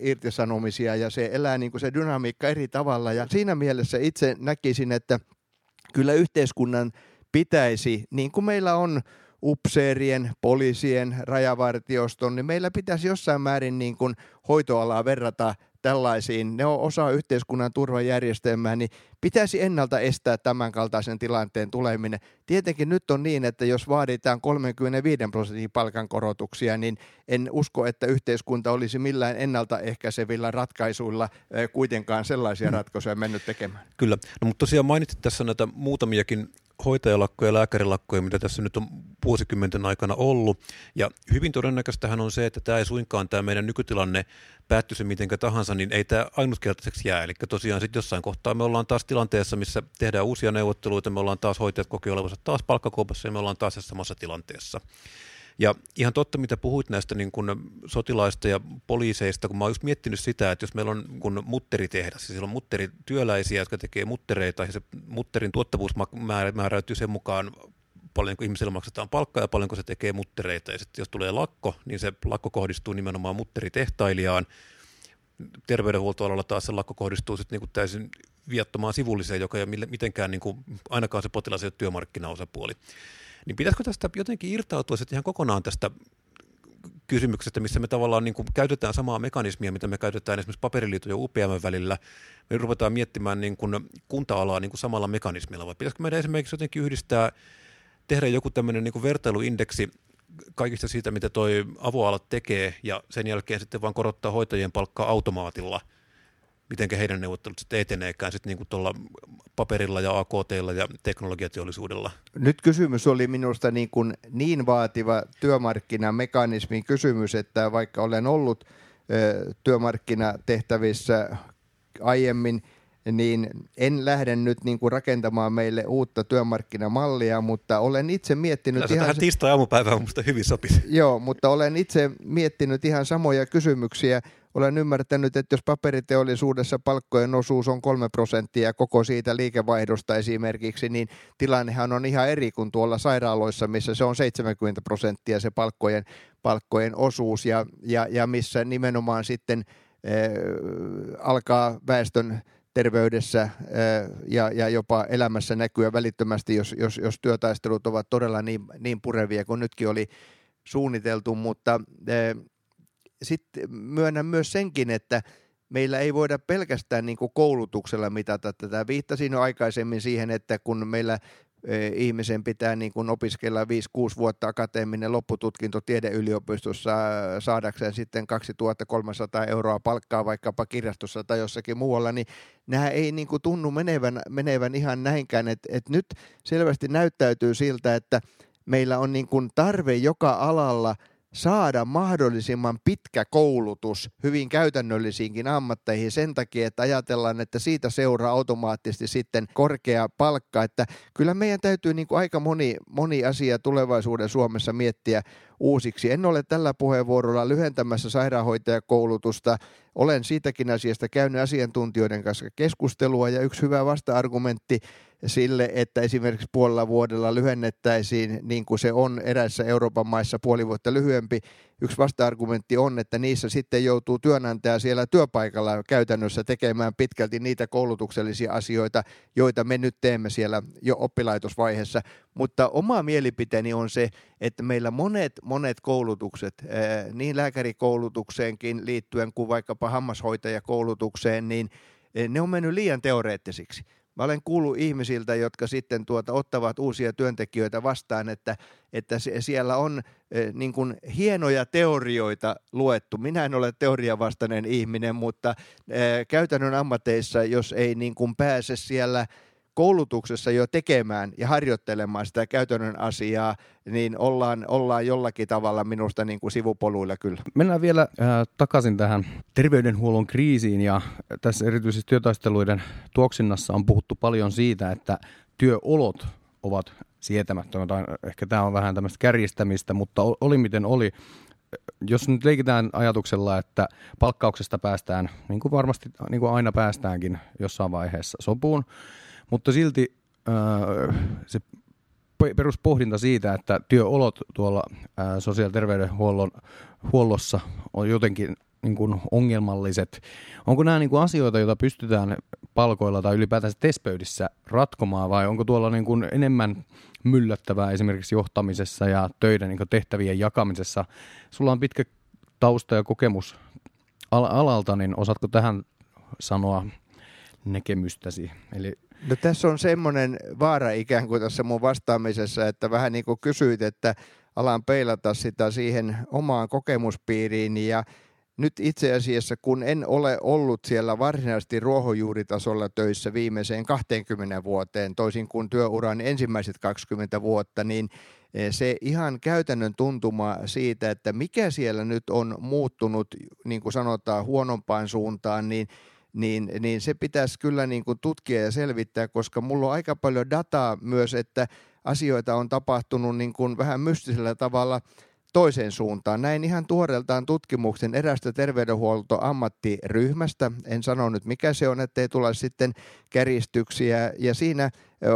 irtisanomisia ja se elää niin kuin se dynamiikka eri tavalla. Ja siinä mielessä itse näkisin, että kyllä yhteiskunnan pitäisi, niin kuin meillä on upseerien, poliisien, rajavartioston, niin meillä pitäisi jossain määrin niin kuin hoitoalaa verrata tällaisiin, ne on osa yhteiskunnan turvajärjestelmää, niin pitäisi ennalta estää tämän kaltaisen tilanteen tuleminen. Tietenkin nyt on niin, että jos vaaditaan 35 prosentin palkankorotuksia, niin en usko, että yhteiskunta olisi millään ennaltaehkäisevillä ratkaisuilla kuitenkaan sellaisia mm. ratkaisuja mennyt tekemään. Kyllä, no, mutta tosiaan mainitsit tässä näitä muutamiakin hoitajalakkoja ja lääkärilakkoja, mitä tässä nyt on vuosikymmenten aikana ollut. Ja hyvin todennäköistähän on se, että tämä ei suinkaan tämä meidän nykytilanne päättyisi mitenkä tahansa, niin ei tämä ainutkertaiseksi jää. Eli tosiaan sitten jossain kohtaa me ollaan taas tilanteessa, missä tehdään uusia neuvotteluita, me ollaan taas hoitajat kokee olevansa taas palkkakuopassa ja me ollaan taas samassa tilanteessa. Ja ihan totta, mitä puhuit näistä niin kun sotilaista ja poliiseista, kun mä oon just miettinyt sitä, että jos meillä on kun mutteritehdas, siis on mutterityöläisiä, jotka tekee muttereita, ja se mutterin tuottavuus määräytyy sen mukaan, paljonko ihmiselle maksetaan palkkaa ja paljonko se tekee muttereita. Ja sitten jos tulee lakko, niin se lakko kohdistuu nimenomaan mutteritehtailijaan. Terveydenhuoltoalalla taas se lakko kohdistuu sitten niin täysin viattomaan sivulliseen, joka ei ole mitenkään niin kuin, ainakaan se potilas ei ole työmarkkinaosapuoli. Niin pitäisikö tästä jotenkin irtautua sitten ihan kokonaan tästä kysymyksestä, missä me tavallaan niin kuin käytetään samaa mekanismia, mitä me käytetään esimerkiksi paperiliiton ja UPM välillä. Me ruvetaan miettimään niin kuin kunta-alaa niin kuin samalla mekanismilla, vai pitäisikö meidän esimerkiksi jotenkin yhdistää, tehdä joku tämmöinen niin kuin vertailuindeksi kaikista siitä, mitä toi avoalat tekee, ja sen jälkeen sitten vaan korottaa hoitajien palkkaa automaatilla – miten heidän neuvottelut sitten eteneekään sitten niin kuin tuolla paperilla ja AKTilla ja teknologiateollisuudella? Nyt kysymys oli minusta niin, kuin niin vaativa työmarkkinamekanismin kysymys, että vaikka olen ollut ö, työmarkkinatehtävissä aiemmin, niin en lähde nyt niin kuin rakentamaan meille uutta työmarkkinamallia, mutta olen itse miettinyt... Kyllä ihan... tähän tiistai-aamupäivään minusta hyvin sopisi. Joo, mutta olen itse miettinyt ihan samoja kysymyksiä olen ymmärtänyt, että jos paperiteollisuudessa palkkojen osuus on kolme prosenttia koko siitä liikevaihdosta esimerkiksi, niin tilannehan on ihan eri kuin tuolla sairaaloissa, missä se on 70 prosenttia se palkkojen, palkkojen osuus. Ja, ja, ja missä nimenomaan sitten äh, alkaa väestön terveydessä äh, ja, ja jopa elämässä näkyä välittömästi, jos, jos, jos työtaistelut ovat todella niin, niin purevia kuin nytkin oli suunniteltu, mutta äh, sitten myönnän myös senkin, että meillä ei voida pelkästään niin koulutuksella mitata tätä. Viittasin jo aikaisemmin siihen, että kun meillä ihmisen pitää niin kuin opiskella 5-6 vuotta akateeminen loppututkinto tiedeyliopistossa saadakseen sitten 2300 euroa palkkaa vaikkapa kirjastossa tai jossakin muualla, niin nämä ei niin kuin tunnu menevän, menevän ihan näinkään. Et, et nyt selvästi näyttäytyy siltä, että meillä on niin kuin tarve joka alalla – saada mahdollisimman pitkä koulutus hyvin käytännöllisiinkin ammatteihin sen takia, että ajatellaan, että siitä seuraa automaattisesti sitten korkea palkka. Että kyllä meidän täytyy niin kuin aika moni, moni asia tulevaisuuden Suomessa miettiä uusiksi. En ole tällä puheenvuorolla lyhentämässä sairaanhoitajakoulutusta. Olen siitäkin asiasta käynyt asiantuntijoiden kanssa keskustelua ja yksi hyvä vasta-argumentti sille, että esimerkiksi puolella vuodella lyhennettäisiin, niin kuin se on eräissä Euroopan maissa puoli vuotta lyhyempi. Yksi vasta-argumentti on, että niissä sitten joutuu työnantaja siellä työpaikalla käytännössä tekemään pitkälti niitä koulutuksellisia asioita, joita me nyt teemme siellä jo oppilaitosvaiheessa. Mutta oma mielipiteeni on se, että meillä monet, monet koulutukset, niin lääkärikoulutukseenkin liittyen kuin vaikkapa hammashoitajakoulutukseen, niin ne on mennyt liian teoreettisiksi. Mä olen kuullut ihmisiltä, jotka sitten tuota, ottavat uusia työntekijöitä vastaan, että, että siellä on eh, niin kuin hienoja teorioita luettu. Minä en ole teoriavastainen ihminen, mutta eh, käytännön ammateissa, jos ei niin kuin pääse siellä koulutuksessa jo tekemään ja harjoittelemaan sitä käytännön asiaa, niin ollaan, ollaan jollakin tavalla minusta niin kuin sivupoluilla kyllä. Mennään vielä äh, takaisin tähän terveydenhuollon kriisiin ja tässä erityisesti työtaisteluiden tuoksinnassa on puhuttu paljon siitä, että työolot ovat sietämättömät. Ehkä tämä on vähän tämmöistä kärjistämistä, mutta oli miten oli. Jos nyt leikitään ajatuksella, että palkkauksesta päästään, niin kuin varmasti niin kuin aina päästäänkin jossain vaiheessa sopuun, mutta silti äh, se peruspohdinta siitä, että työolot tuolla äh, sosiaali- ja terveydenhuollon huollossa on jotenkin niin kuin ongelmalliset. Onko nämä niin kuin asioita, joita pystytään palkoilla tai ylipäätänsä testpöydissä ratkomaan vai onko tuolla niin kuin enemmän myllättävää esimerkiksi johtamisessa ja töiden niin kuin tehtävien jakamisessa? Sulla on pitkä tausta ja kokemus alalta, niin osaatko tähän sanoa näkemystäsi? Eli No tässä on semmoinen vaara ikään kuin tässä mun vastaamisessa, että vähän niin kuin kysyit, että alan peilata sitä siihen omaan kokemuspiiriin ja nyt itse asiassa, kun en ole ollut siellä varsinaisesti ruohonjuuritasolla töissä viimeiseen 20 vuoteen, toisin kuin työuran ensimmäiset 20 vuotta, niin e, se ihan käytännön tuntuma siitä, että mikä siellä nyt on muuttunut, niin kuin sanotaan, huonompaan suuntaan, niin niin, niin se pitäisi kyllä niin kuin tutkia ja selvittää, koska mulla on aika paljon dataa myös, että asioita on tapahtunut niin kuin vähän mystisellä tavalla toiseen suuntaan. Näin ihan tuoreeltaan tutkimuksen erästä terveydenhuoltoammattiryhmästä. En sano nyt mikä se on, ettei tule sitten käristyksiä. Ja siinä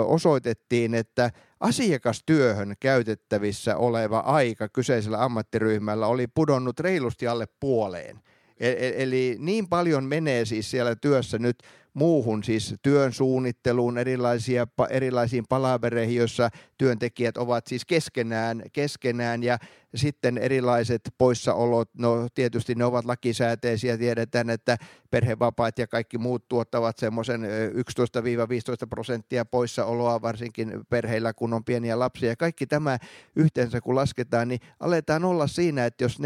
osoitettiin, että asiakastyöhön käytettävissä oleva aika kyseisellä ammattiryhmällä oli pudonnut reilusti alle puoleen. E-, e-, eli niin paljon menee siis siellä työssä nyt muuhun, siis työn suunnitteluun, erilaisia, erilaisiin palavereihin, joissa työntekijät ovat siis keskenään, keskenään. Ja sitten erilaiset poissaolot, no tietysti ne ovat lakisääteisiä, tiedetään, että perhevapaat ja kaikki muut tuottavat semmoisen 11-15 prosenttia poissaoloa, varsinkin perheillä, kun on pieniä lapsia. Kaikki tämä yhteensä kun lasketaan, niin aletaan olla siinä, että jos 40-45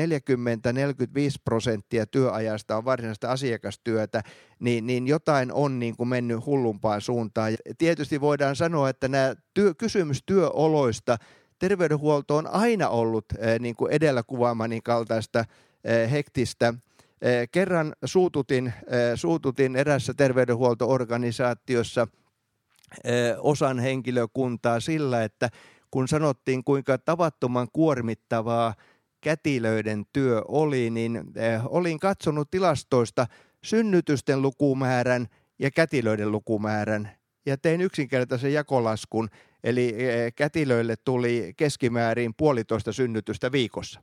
prosenttia työajasta on varsinaista asiakastyötä, niin, niin jotain on niin kuin mennyt hullumpaan suuntaan. Tietysti voidaan sanoa, että nämä työ, kysymys työoloista – terveydenhuolto on aina ollut eh, niin kuin edellä kuvaamani kaltaista eh, hektistä. Eh, kerran suututin, suututin erässä terveydenhuoltoorganisaatiossa osan henkilökuntaa sillä, että kun sanottiin kuinka tavattoman kuormittavaa kätilöiden työ oli, niin olin katsonut tilastoista synnytysten lukumäärän ja kätilöiden lukumäärän ja tein yksinkertaisen jakolaskun Eli e, kätilöille tuli keskimäärin puolitoista synnytystä viikossa.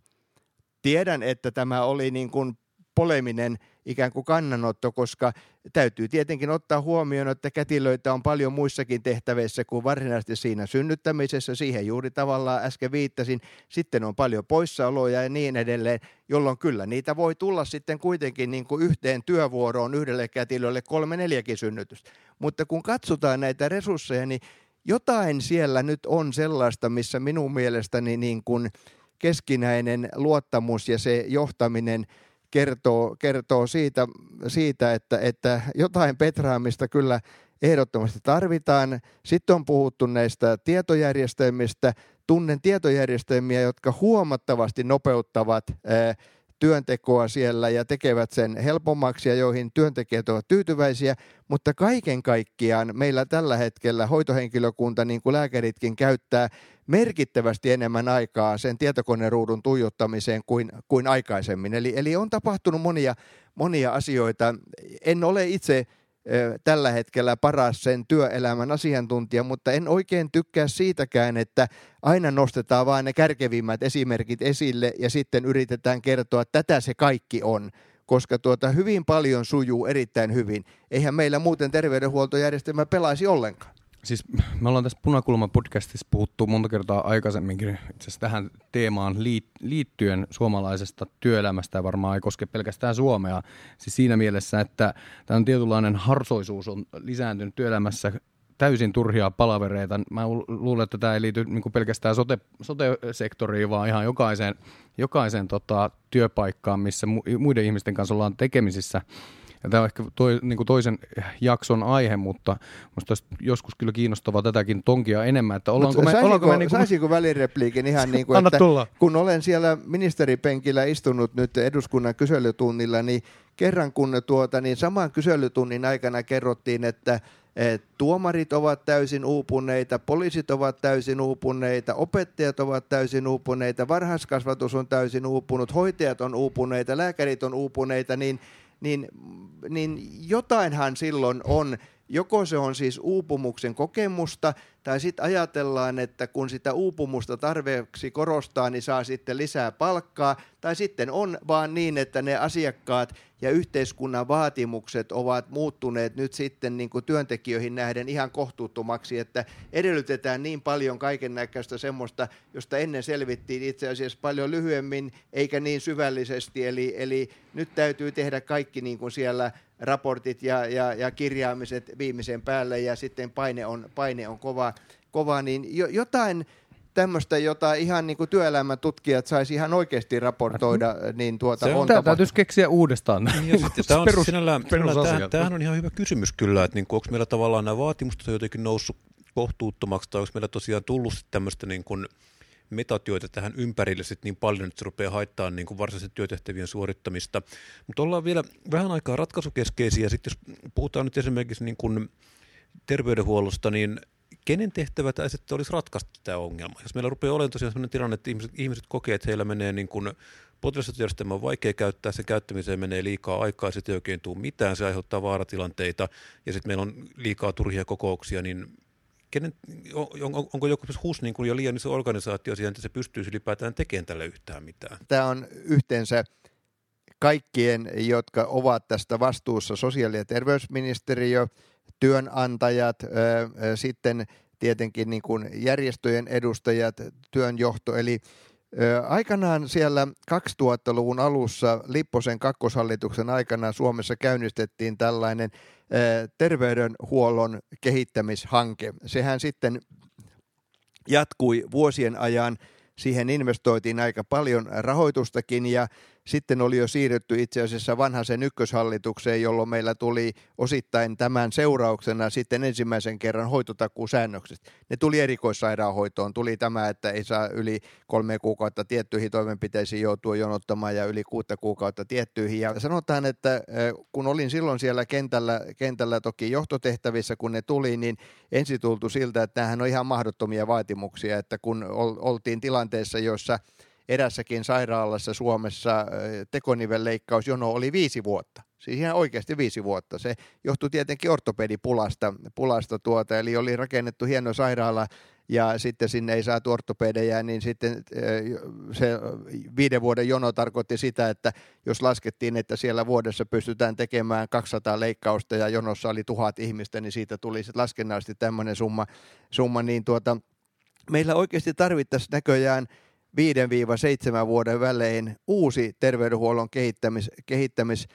Tiedän, että tämä oli niin kuin poleminen ikään kuin kannanotto, koska täytyy tietenkin ottaa huomioon, että kätilöitä on paljon muissakin tehtävissä kuin varsinaisesti siinä synnyttämisessä. Siihen juuri tavallaan äsken viittasin. Sitten on paljon poissaoloja ja niin edelleen, jolloin kyllä niitä voi tulla sitten kuitenkin niin kuin yhteen työvuoroon yhdelle kätilölle kolme neljäkin synnytystä. Mutta kun katsotaan näitä resursseja, niin jotain siellä nyt on sellaista, missä minun mielestäni niin kuin keskinäinen luottamus ja se johtaminen kertoo, kertoo siitä, siitä että, että jotain petraamista kyllä ehdottomasti tarvitaan. Sitten on puhuttu näistä tietojärjestelmistä. Tunnen tietojärjestelmiä, jotka huomattavasti nopeuttavat ää, työntekoa siellä ja tekevät sen helpommaksi ja joihin työntekijät ovat tyytyväisiä, mutta kaiken kaikkiaan meillä tällä hetkellä hoitohenkilökunta, niin kuin lääkäritkin, käyttää merkittävästi enemmän aikaa sen tietokoneruudun tuijottamiseen kuin, kuin aikaisemmin. Eli, eli on tapahtunut monia, monia asioita. En ole itse tällä hetkellä paras sen työelämän asiantuntija, mutta en oikein tykkää siitäkään, että aina nostetaan vain ne kärkevimmät esimerkit esille ja sitten yritetään kertoa, että tätä se kaikki on koska tuota hyvin paljon sujuu erittäin hyvin. Eihän meillä muuten terveydenhuoltojärjestelmä pelaisi ollenkaan. Siis me ollaan tässä Punakulma-podcastissa puhuttu monta kertaa aikaisemminkin itse tähän teemaan liittyen suomalaisesta työelämästä ja varmaan ei koske pelkästään Suomea. Siis siinä mielessä, että tämä tietynlainen harsoisuus on lisääntynyt työelämässä täysin turhia palavereita. Mä luulen, että tämä ei liity niin pelkästään sote, sote-sektoriin, vaan ihan jokaiseen, jokaiseen tota, työpaikkaan, missä muiden ihmisten kanssa ollaan tekemisissä. Ja tämä on ehkä toi, niin kuin toisen jakson aihe, mutta minusta joskus kyllä kiinnostavaa tätäkin tonkia enemmän. Että ollaanko me, saisiko, ollaanko me niin kuin... saisiko välirepliikin ihan niin kuin, Anna että tulla. kun olen siellä ministeripenkillä istunut nyt eduskunnan kyselytunnilla, niin kerran kun tuota, niin saman kyselytunnin aikana kerrottiin, että tuomarit ovat täysin uupuneita, poliisit ovat täysin uupuneita, opettajat ovat täysin uupuneita, varhaiskasvatus on täysin uupunut, hoitajat on uupuneita, lääkärit on uupuneita, niin niin, niin jotainhan silloin on, joko se on siis uupumuksen kokemusta, tai sitten ajatellaan, että kun sitä uupumusta tarveeksi korostaa, niin saa sitten lisää palkkaa, tai sitten on vaan niin, että ne asiakkaat ja yhteiskunnan vaatimukset ovat muuttuneet nyt sitten niin kuin työntekijöihin nähden ihan kohtuuttomaksi, että edellytetään niin paljon kaiken näköistä semmoista, josta ennen selvittiin itse asiassa paljon lyhyemmin eikä niin syvällisesti, eli, eli nyt täytyy tehdä kaikki niin kuin siellä raportit ja, ja, ja kirjaamiset viimeisen päälle ja sitten paine on, paine on kova, kova niin jo, jotain tämmöistä, jota ihan niin kuin työelämän tutkijat saisi ihan oikeasti raportoida, niin tuota se on, on Tämä täytyisi keksiä uudestaan. Niin, ja sitten tämä on perus, sinällään, sinällään tämähän on ihan hyvä kysymys kyllä, että niin kuin, onko meillä tavallaan nämä vaatimukset jotenkin noussut kohtuuttomaksi, tai onko meillä tosiaan tullut tämmöistä niin kuin metatyötä tähän ympärille sit niin paljon, että se rupeaa haittamaan niin varsinaisen työtehtävien suorittamista. Mutta ollaan vielä vähän aikaa ratkaisukeskeisiä. Sitten jos puhutaan nyt esimerkiksi niin kuin terveydenhuollosta, niin kenen tehtävä tämä sitten olisi ratkaista tämä ongelma? Jos meillä rupeaa olemaan tosiaan sellainen tilanne, että ihmiset, ihmiset kokee, että heillä menee niin kuin potilasjärjestelmä on vaikea käyttää, sen käyttämiseen menee liikaa aikaa, sitten ei oikein tule mitään, se aiheuttaa vaaratilanteita ja sitten meillä on liikaa turhia kokouksia, niin kenen, on, on, onko joku HUS niin kuin jo liian iso organisaatio siihen, että se pystyisi ylipäätään tekemään tälle yhtään mitään? Tämä on yhteensä kaikkien, jotka ovat tästä vastuussa, sosiaali- ja terveysministeriö, työnantajat, sitten tietenkin niin kuin järjestöjen edustajat, työnjohto, eli Aikanaan siellä 2000-luvun alussa Lipposen kakkoshallituksen aikana Suomessa käynnistettiin tällainen terveydenhuollon kehittämishanke. Sehän sitten jatkui vuosien ajan. Siihen investoitiin aika paljon rahoitustakin ja sitten oli jo siirrytty itse asiassa vanhaisen ykköshallitukseen, jolloin meillä tuli osittain tämän seurauksena sitten ensimmäisen kerran hoitotakuusäännökset. Ne tuli erikoissairaanhoitoon. Tuli tämä, että ei saa yli kolme kuukautta tiettyihin toimenpiteisiin joutua jonottamaan ja yli kuutta kuukautta tiettyihin. Ja sanotaan, että kun olin silloin siellä kentällä, kentällä toki johtotehtävissä, kun ne tuli, niin ensi tultu siltä, että tämähän on ihan mahdottomia vaatimuksia, että kun oltiin tilanteessa, jossa – erässäkin sairaalassa Suomessa tekonivelleikkausjono oli viisi vuotta. Siis ihan oikeasti viisi vuotta. Se johtui tietenkin ortopedipulasta, pulasta tuota, eli oli rakennettu hieno sairaala ja sitten sinne ei saatu ortopedejä, niin sitten se viiden vuoden jono tarkoitti sitä, että jos laskettiin, että siellä vuodessa pystytään tekemään 200 leikkausta ja jonossa oli tuhat ihmistä, niin siitä tuli sitten laskennallisesti tämmöinen summa, summa niin tuota, meillä oikeasti tarvittaisiin näköjään 5-7 vuoden välein uusi terveydenhuollon kehittämis, kehittämis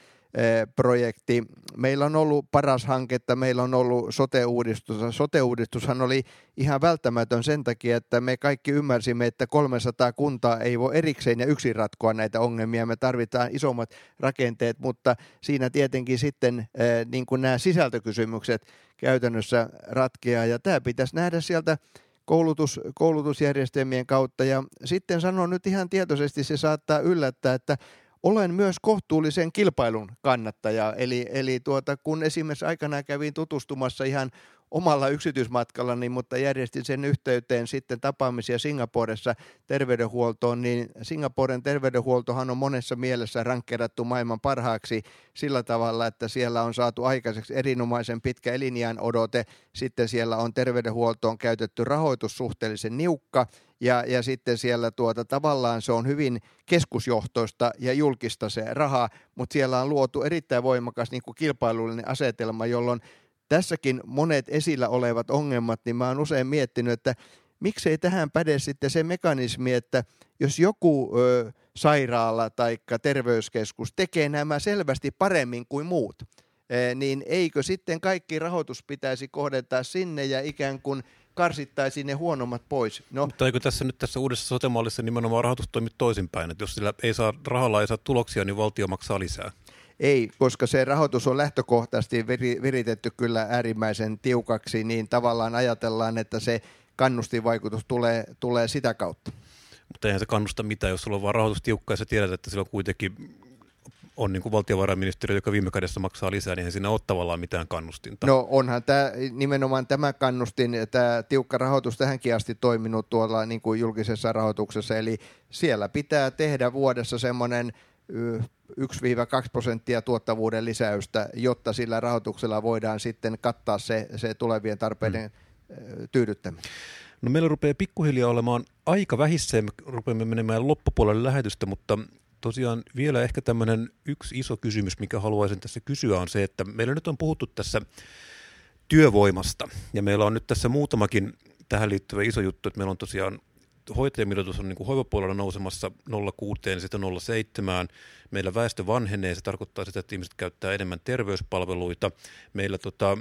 projekti. Meillä on ollut paras hanketta, meillä on ollut sote-uudistus. Sote-uudistushan oli ihan välttämätön sen takia, että me kaikki ymmärsimme, että 300 kuntaa ei voi erikseen ja yksin ratkoa näitä ongelmia. Me tarvitaan isommat rakenteet, mutta siinä tietenkin sitten niin kuin nämä sisältökysymykset käytännössä ratkeaa. Ja tämä pitäisi nähdä sieltä koulutus, koulutusjärjestelmien kautta. Ja sitten sanon nyt ihan tietoisesti, se saattaa yllättää, että olen myös kohtuullisen kilpailun kannattaja. Eli, eli tuota, kun esimerkiksi aikanaan kävin tutustumassa ihan omalla yksityismatkallani, mutta järjestin sen yhteyteen sitten tapaamisia Singaporessa terveydenhuoltoon, niin Singaporen terveydenhuoltohan on monessa mielessä rankkerattu maailman parhaaksi sillä tavalla, että siellä on saatu aikaiseksi erinomaisen pitkä elinjään odote, sitten siellä on terveydenhuoltoon käytetty rahoitus suhteellisen niukka, ja, ja sitten siellä tuota, tavallaan se on hyvin keskusjohtoista ja julkista se raha, mutta siellä on luotu erittäin voimakas niin kuin kilpailullinen asetelma, jolloin tässäkin monet esillä olevat ongelmat, niin mä oon usein miettinyt, että miksei tähän päde sitten se mekanismi, että jos joku ö, sairaala tai terveyskeskus tekee nämä selvästi paremmin kuin muut, e, niin eikö sitten kaikki rahoitus pitäisi kohdentaa sinne ja ikään kuin karsittaisiin ne huonommat pois. No, Mutta eikö tässä nyt tässä uudessa sotemallissa nimenomaan rahoitus toimi toisinpäin, että jos sillä ei saa, rahalla ei saa tuloksia, niin valtio maksaa lisää? Ei, koska se rahoitus on lähtökohtaisesti viritetty kyllä äärimmäisen tiukaksi, niin tavallaan ajatellaan, että se kannustinvaikutus tulee, tulee sitä kautta. Mutta eihän se kannusta mitään, jos sulla on vaan rahoitus tiukka ja sä tiedät, että sillä on kuitenkin on niin kuin valtiovarainministeriö, joka viime kädessä maksaa lisää, niin siinä ole tavallaan mitään kannustinta. No onhan tämä, nimenomaan tämä kannustin, tämä tiukka rahoitus tähänkin asti toiminut tuolla niin kuin julkisessa rahoituksessa, eli siellä pitää tehdä vuodessa semmoinen 1-2 prosenttia tuottavuuden lisäystä, jotta sillä rahoituksella voidaan sitten kattaa se, se tulevien tarpeiden hmm. tyydyttäminen. No meillä rupeaa pikkuhiljaa olemaan aika vähissä ja me rupeamme menemään loppupuolelle lähetystä, mutta tosiaan vielä ehkä tämmöinen yksi iso kysymys, mikä haluaisin tässä kysyä on se, että meillä nyt on puhuttu tässä työvoimasta ja meillä on nyt tässä muutamakin tähän liittyvä iso juttu, että meillä on tosiaan hoitajamitoitus on niin kuin hoivapuolella nousemassa 0,6 sitten 0,7. Meillä väestö vanhenee, se tarkoittaa sitä, että ihmiset käyttää enemmän terveyspalveluita. Meillä tota,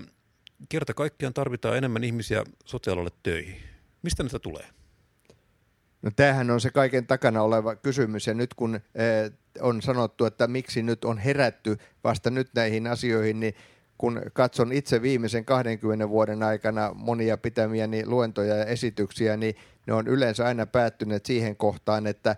kerta kaikkiaan tarvitaan enemmän ihmisiä sotialalle töihin. Mistä näitä tulee? No tämähän on se kaiken takana oleva kysymys ja nyt kun eh, on sanottu, että miksi nyt on herätty vasta nyt näihin asioihin, niin kun katson itse viimeisen 20 vuoden aikana monia pitämiäni luentoja ja esityksiä, niin ne on yleensä aina päättyneet siihen kohtaan, että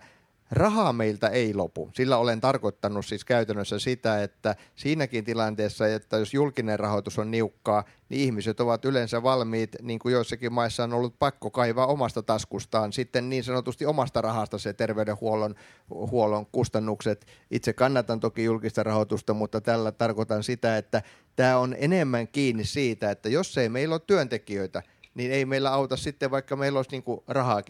rahaa meiltä ei lopu. Sillä olen tarkoittanut siis käytännössä sitä, että siinäkin tilanteessa, että jos julkinen rahoitus on niukkaa, niin ihmiset ovat yleensä valmiit, niin kuin joissakin maissa on ollut pakko kaivaa omasta taskustaan sitten niin sanotusti omasta rahasta se terveydenhuollon huollon kustannukset. Itse kannatan toki julkista rahoitusta, mutta tällä tarkoitan sitä, että tämä on enemmän kiinni siitä, että jos ei meillä ole työntekijöitä, niin ei meillä auta sitten, vaikka meillä olisi niin kuin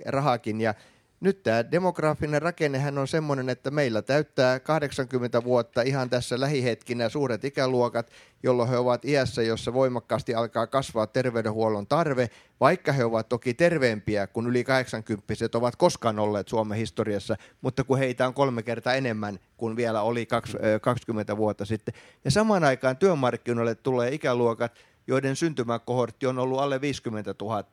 rahakin. Ja nyt tämä demografinen rakennehän on semmoinen, että meillä täyttää 80 vuotta ihan tässä lähihetkinä suuret ikäluokat, jolloin he ovat iässä, jossa voimakkaasti alkaa kasvaa terveydenhuollon tarve, vaikka he ovat toki terveempiä kuin yli 80 ovat koskaan olleet Suomen historiassa, mutta kun heitä on kolme kertaa enemmän kuin vielä oli 20 vuotta sitten. Ja samaan aikaan työmarkkinoille tulee ikäluokat, joiden syntymäkohortti on ollut alle 50 000,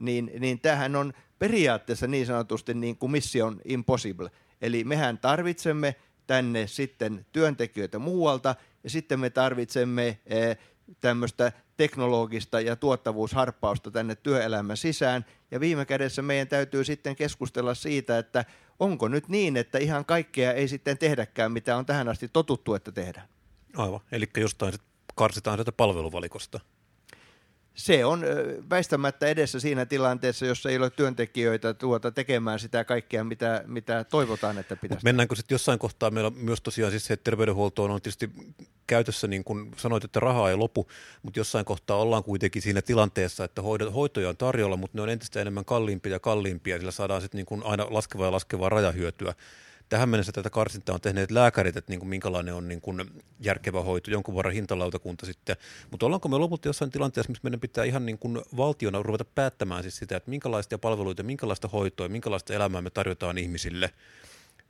niin, niin tämähän on periaatteessa niin sanotusti niin kuin mission impossible. Eli mehän tarvitsemme tänne sitten työntekijöitä muualta ja sitten me tarvitsemme eh, tämmöistä teknologista ja tuottavuusharppausta tänne työelämän sisään. Ja viime kädessä meidän täytyy sitten keskustella siitä, että onko nyt niin, että ihan kaikkea ei sitten tehdäkään, mitä on tähän asti totuttu, että tehdään. Aivan, eli jostain karsitaan sieltä palveluvalikosta se on väistämättä edessä siinä tilanteessa, jossa ei ole työntekijöitä tuota tekemään sitä kaikkea, mitä, mitä toivotaan, että pitäisi. Mennäänkö sitten jossain kohtaa, meillä myös tosiaan siis se, että terveydenhuoltoon on tietysti käytössä, niin kuin sanoit, että rahaa ei lopu, mutta jossain kohtaa ollaan kuitenkin siinä tilanteessa, että hoitoja on tarjolla, mutta ne on entistä enemmän kalliimpia ja kalliimpia, sillä saadaan sitten niin aina laskevaa ja laskevaa rajahyötyä tähän mennessä tätä karsintaa on tehneet lääkärit, että niin kuin minkälainen on niin kuin järkevä hoito, jonkun verran hintalautakunta sitten. Mutta ollaanko me lopulta jossain tilanteessa, missä meidän pitää ihan niin kuin valtiona ruveta päättämään siis sitä, että minkälaisia palveluita, minkälaista hoitoa, minkälaista elämää me tarjotaan ihmisille –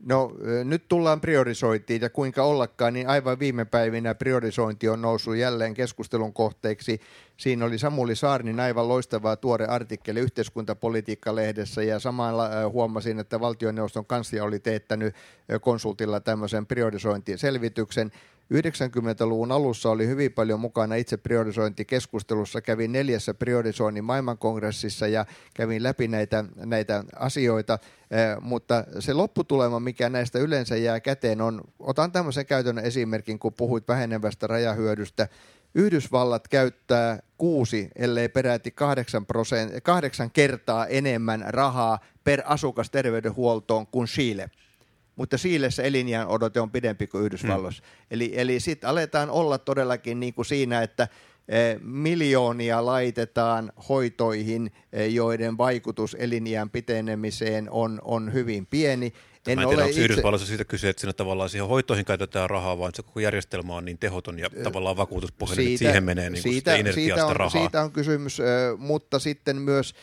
No nyt tullaan priorisointiin ja kuinka ollakaan, niin aivan viime päivinä priorisointi on noussut jälleen keskustelun kohteeksi. Siinä oli Samuli Saarnin aivan loistava tuore artikkeli yhteiskuntapolitiikka-lehdessä ja samalla huomasin, että valtioneuvoston kanslia oli teettänyt konsultilla tämmöisen priorisointiselvityksen. 90-luvun alussa oli hyvin paljon mukana itse priorisointikeskustelussa. Kävin neljässä priorisoinnin maailmankongressissa ja kävin läpi näitä, näitä asioita, eh, mutta se lopputulema, mikä näistä yleensä jää käteen on, otan tämmöisen käytännön esimerkin, kun puhuit vähenevästä rajahyödystä. Yhdysvallat käyttää kuusi, ellei peräti kahdeksan, prosent, kahdeksan kertaa enemmän rahaa per asukas terveydenhuoltoon kuin Chile mutta Siilessä elinjään odote on pidempi kuin Yhdysvalloissa. Hmm. Eli, eli sitten aletaan olla todellakin niin kuin siinä, että eh, miljoonia laitetaan hoitoihin, eh, joiden vaikutus elinjään pitenemiseen on, on hyvin pieni. En, en ole tiedä, itse... Yhdysvalloissa siitä kyse, että siinä tavallaan siihen hoitoihin käytetään rahaa, vaan se koko järjestelmä on niin tehoton ja tavallaan vakuutuspohjainen, siitä, että siihen menee niin siitä, sitä siitä on, rahaa. Siitä on kysymys, mutta sitten myös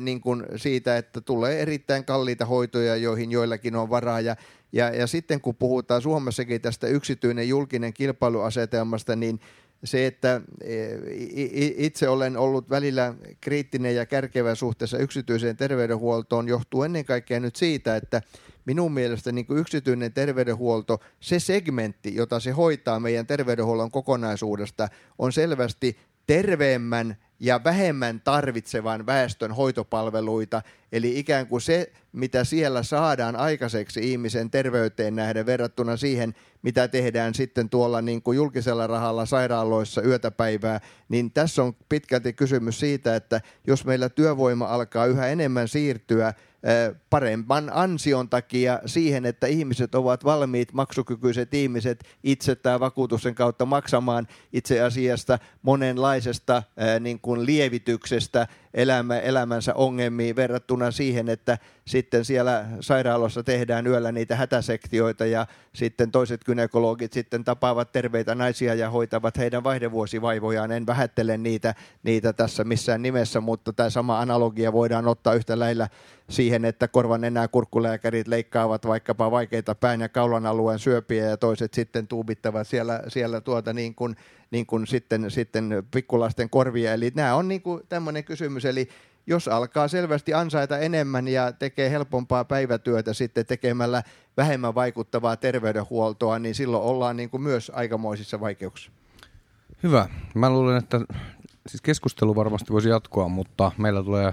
niin kuin siitä, että tulee erittäin kalliita hoitoja, joihin joillakin on varaa. Ja, ja, ja sitten kun puhutaan Suomessakin tästä yksityinen julkinen kilpailuasetelmasta, niin se, että itse olen ollut välillä kriittinen ja kärkevä suhteessa yksityiseen terveydenhuoltoon, johtuu ennen kaikkea nyt siitä, että minun mielestä niin kuin yksityinen terveydenhuolto, se segmentti, jota se hoitaa meidän terveydenhuollon kokonaisuudesta, on selvästi terveemmän ja vähemmän tarvitsevan väestön hoitopalveluita. Eli ikään kuin se, mitä siellä saadaan aikaiseksi ihmisen terveyteen nähden verrattuna siihen, mitä tehdään sitten tuolla niin kuin julkisella rahalla sairaaloissa yötäpäivää, niin tässä on pitkälti kysymys siitä, että jos meillä työvoima alkaa yhä enemmän siirtyä paremman ansion takia siihen, että ihmiset ovat valmiit, maksukykyiset ihmiset itse tai vakuutuksen kautta maksamaan itse asiasta monenlaisesta niin kuin lievityksestä elämä, elämänsä ongelmiin verrattuna siihen, että sitten siellä sairaalossa tehdään yöllä niitä hätäsektioita ja sitten toiset gynekologit sitten tapaavat terveitä naisia ja hoitavat heidän vaihdevuosivaivojaan. En vähättele niitä, niitä tässä missään nimessä, mutta tämä sama analogia voidaan ottaa yhtä lailla siihen, että korvan enää kurkkulääkärit leikkaavat vaikkapa vaikeita pään ja kaulan alueen syöpiä ja toiset sitten tuubittavat siellä, siellä tuota niin kuin, niin kuin sitten, sitten pikkulasten korvia. Eli nämä on niin kuin tämmöinen kysymys, eli jos alkaa selvästi ansaita enemmän ja tekee helpompaa päivätyötä sitten tekemällä vähemmän vaikuttavaa terveydenhuoltoa, niin silloin ollaan niin kuin myös aikamoisissa vaikeuksissa. Hyvä. Mä luulen, että siis keskustelu varmasti voisi jatkoa, mutta meillä tulee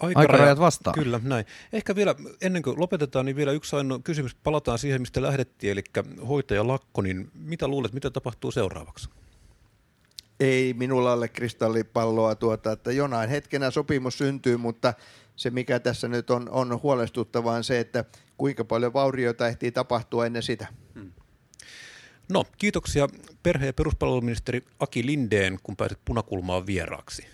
Aikarajat, aikarajat vastaan. Kyllä, näin. Ehkä vielä ennen kuin lopetetaan, niin vielä yksi ainoa kysymys. Palataan siihen, mistä lähdettiin, eli hoitajalakko, niin mitä luulet, mitä tapahtuu seuraavaksi? Ei minulla ole kristallipalloa tuota, että jonain hetkenä sopimus syntyy, mutta se mikä tässä nyt on, on huolestuttavaa on se, että kuinka paljon vaurioita ehtii tapahtua ennen sitä. Hmm. No, kiitoksia perhe- ja peruspalveluministeri Aki Lindeen, kun pääsit punakulmaan vieraaksi.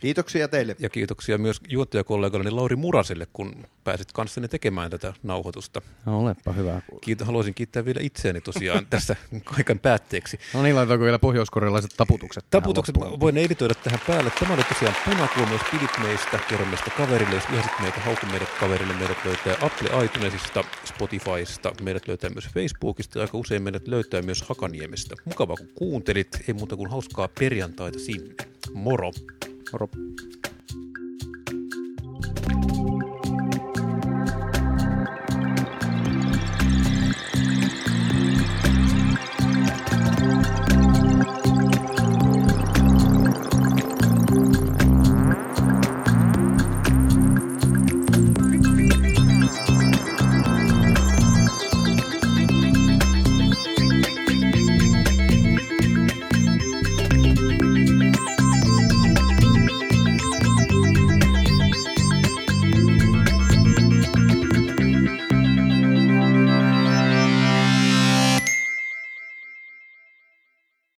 Kiitoksia teille. Ja kiitoksia myös juontajakollegalleni Lauri Muraselle, kun pääsit kanssani tekemään tätä nauhoitusta. No, olepa hyvä. Kiito, haluaisin kiittää vielä itseäni tosiaan tässä kaiken päätteeksi. No niin, laitetaanko vielä pohjoiskorealaiset taputukset Taputukset voin editoida tähän päälle. Tämä oli tosiaan punakulma, jos pidit meistä, kerro meistä kaverille. Jos vihasit meitä, hauku meidät kaverille. Meidät löytää Apple iTunesista, Spotifysta, meidät löytää myös Facebookista ja aika usein meidät löytää myös Hakaniemestä. Mukavaa kun kuuntelit, ei muuta kuin hauskaa perjantaita sinne. Moro! Moro.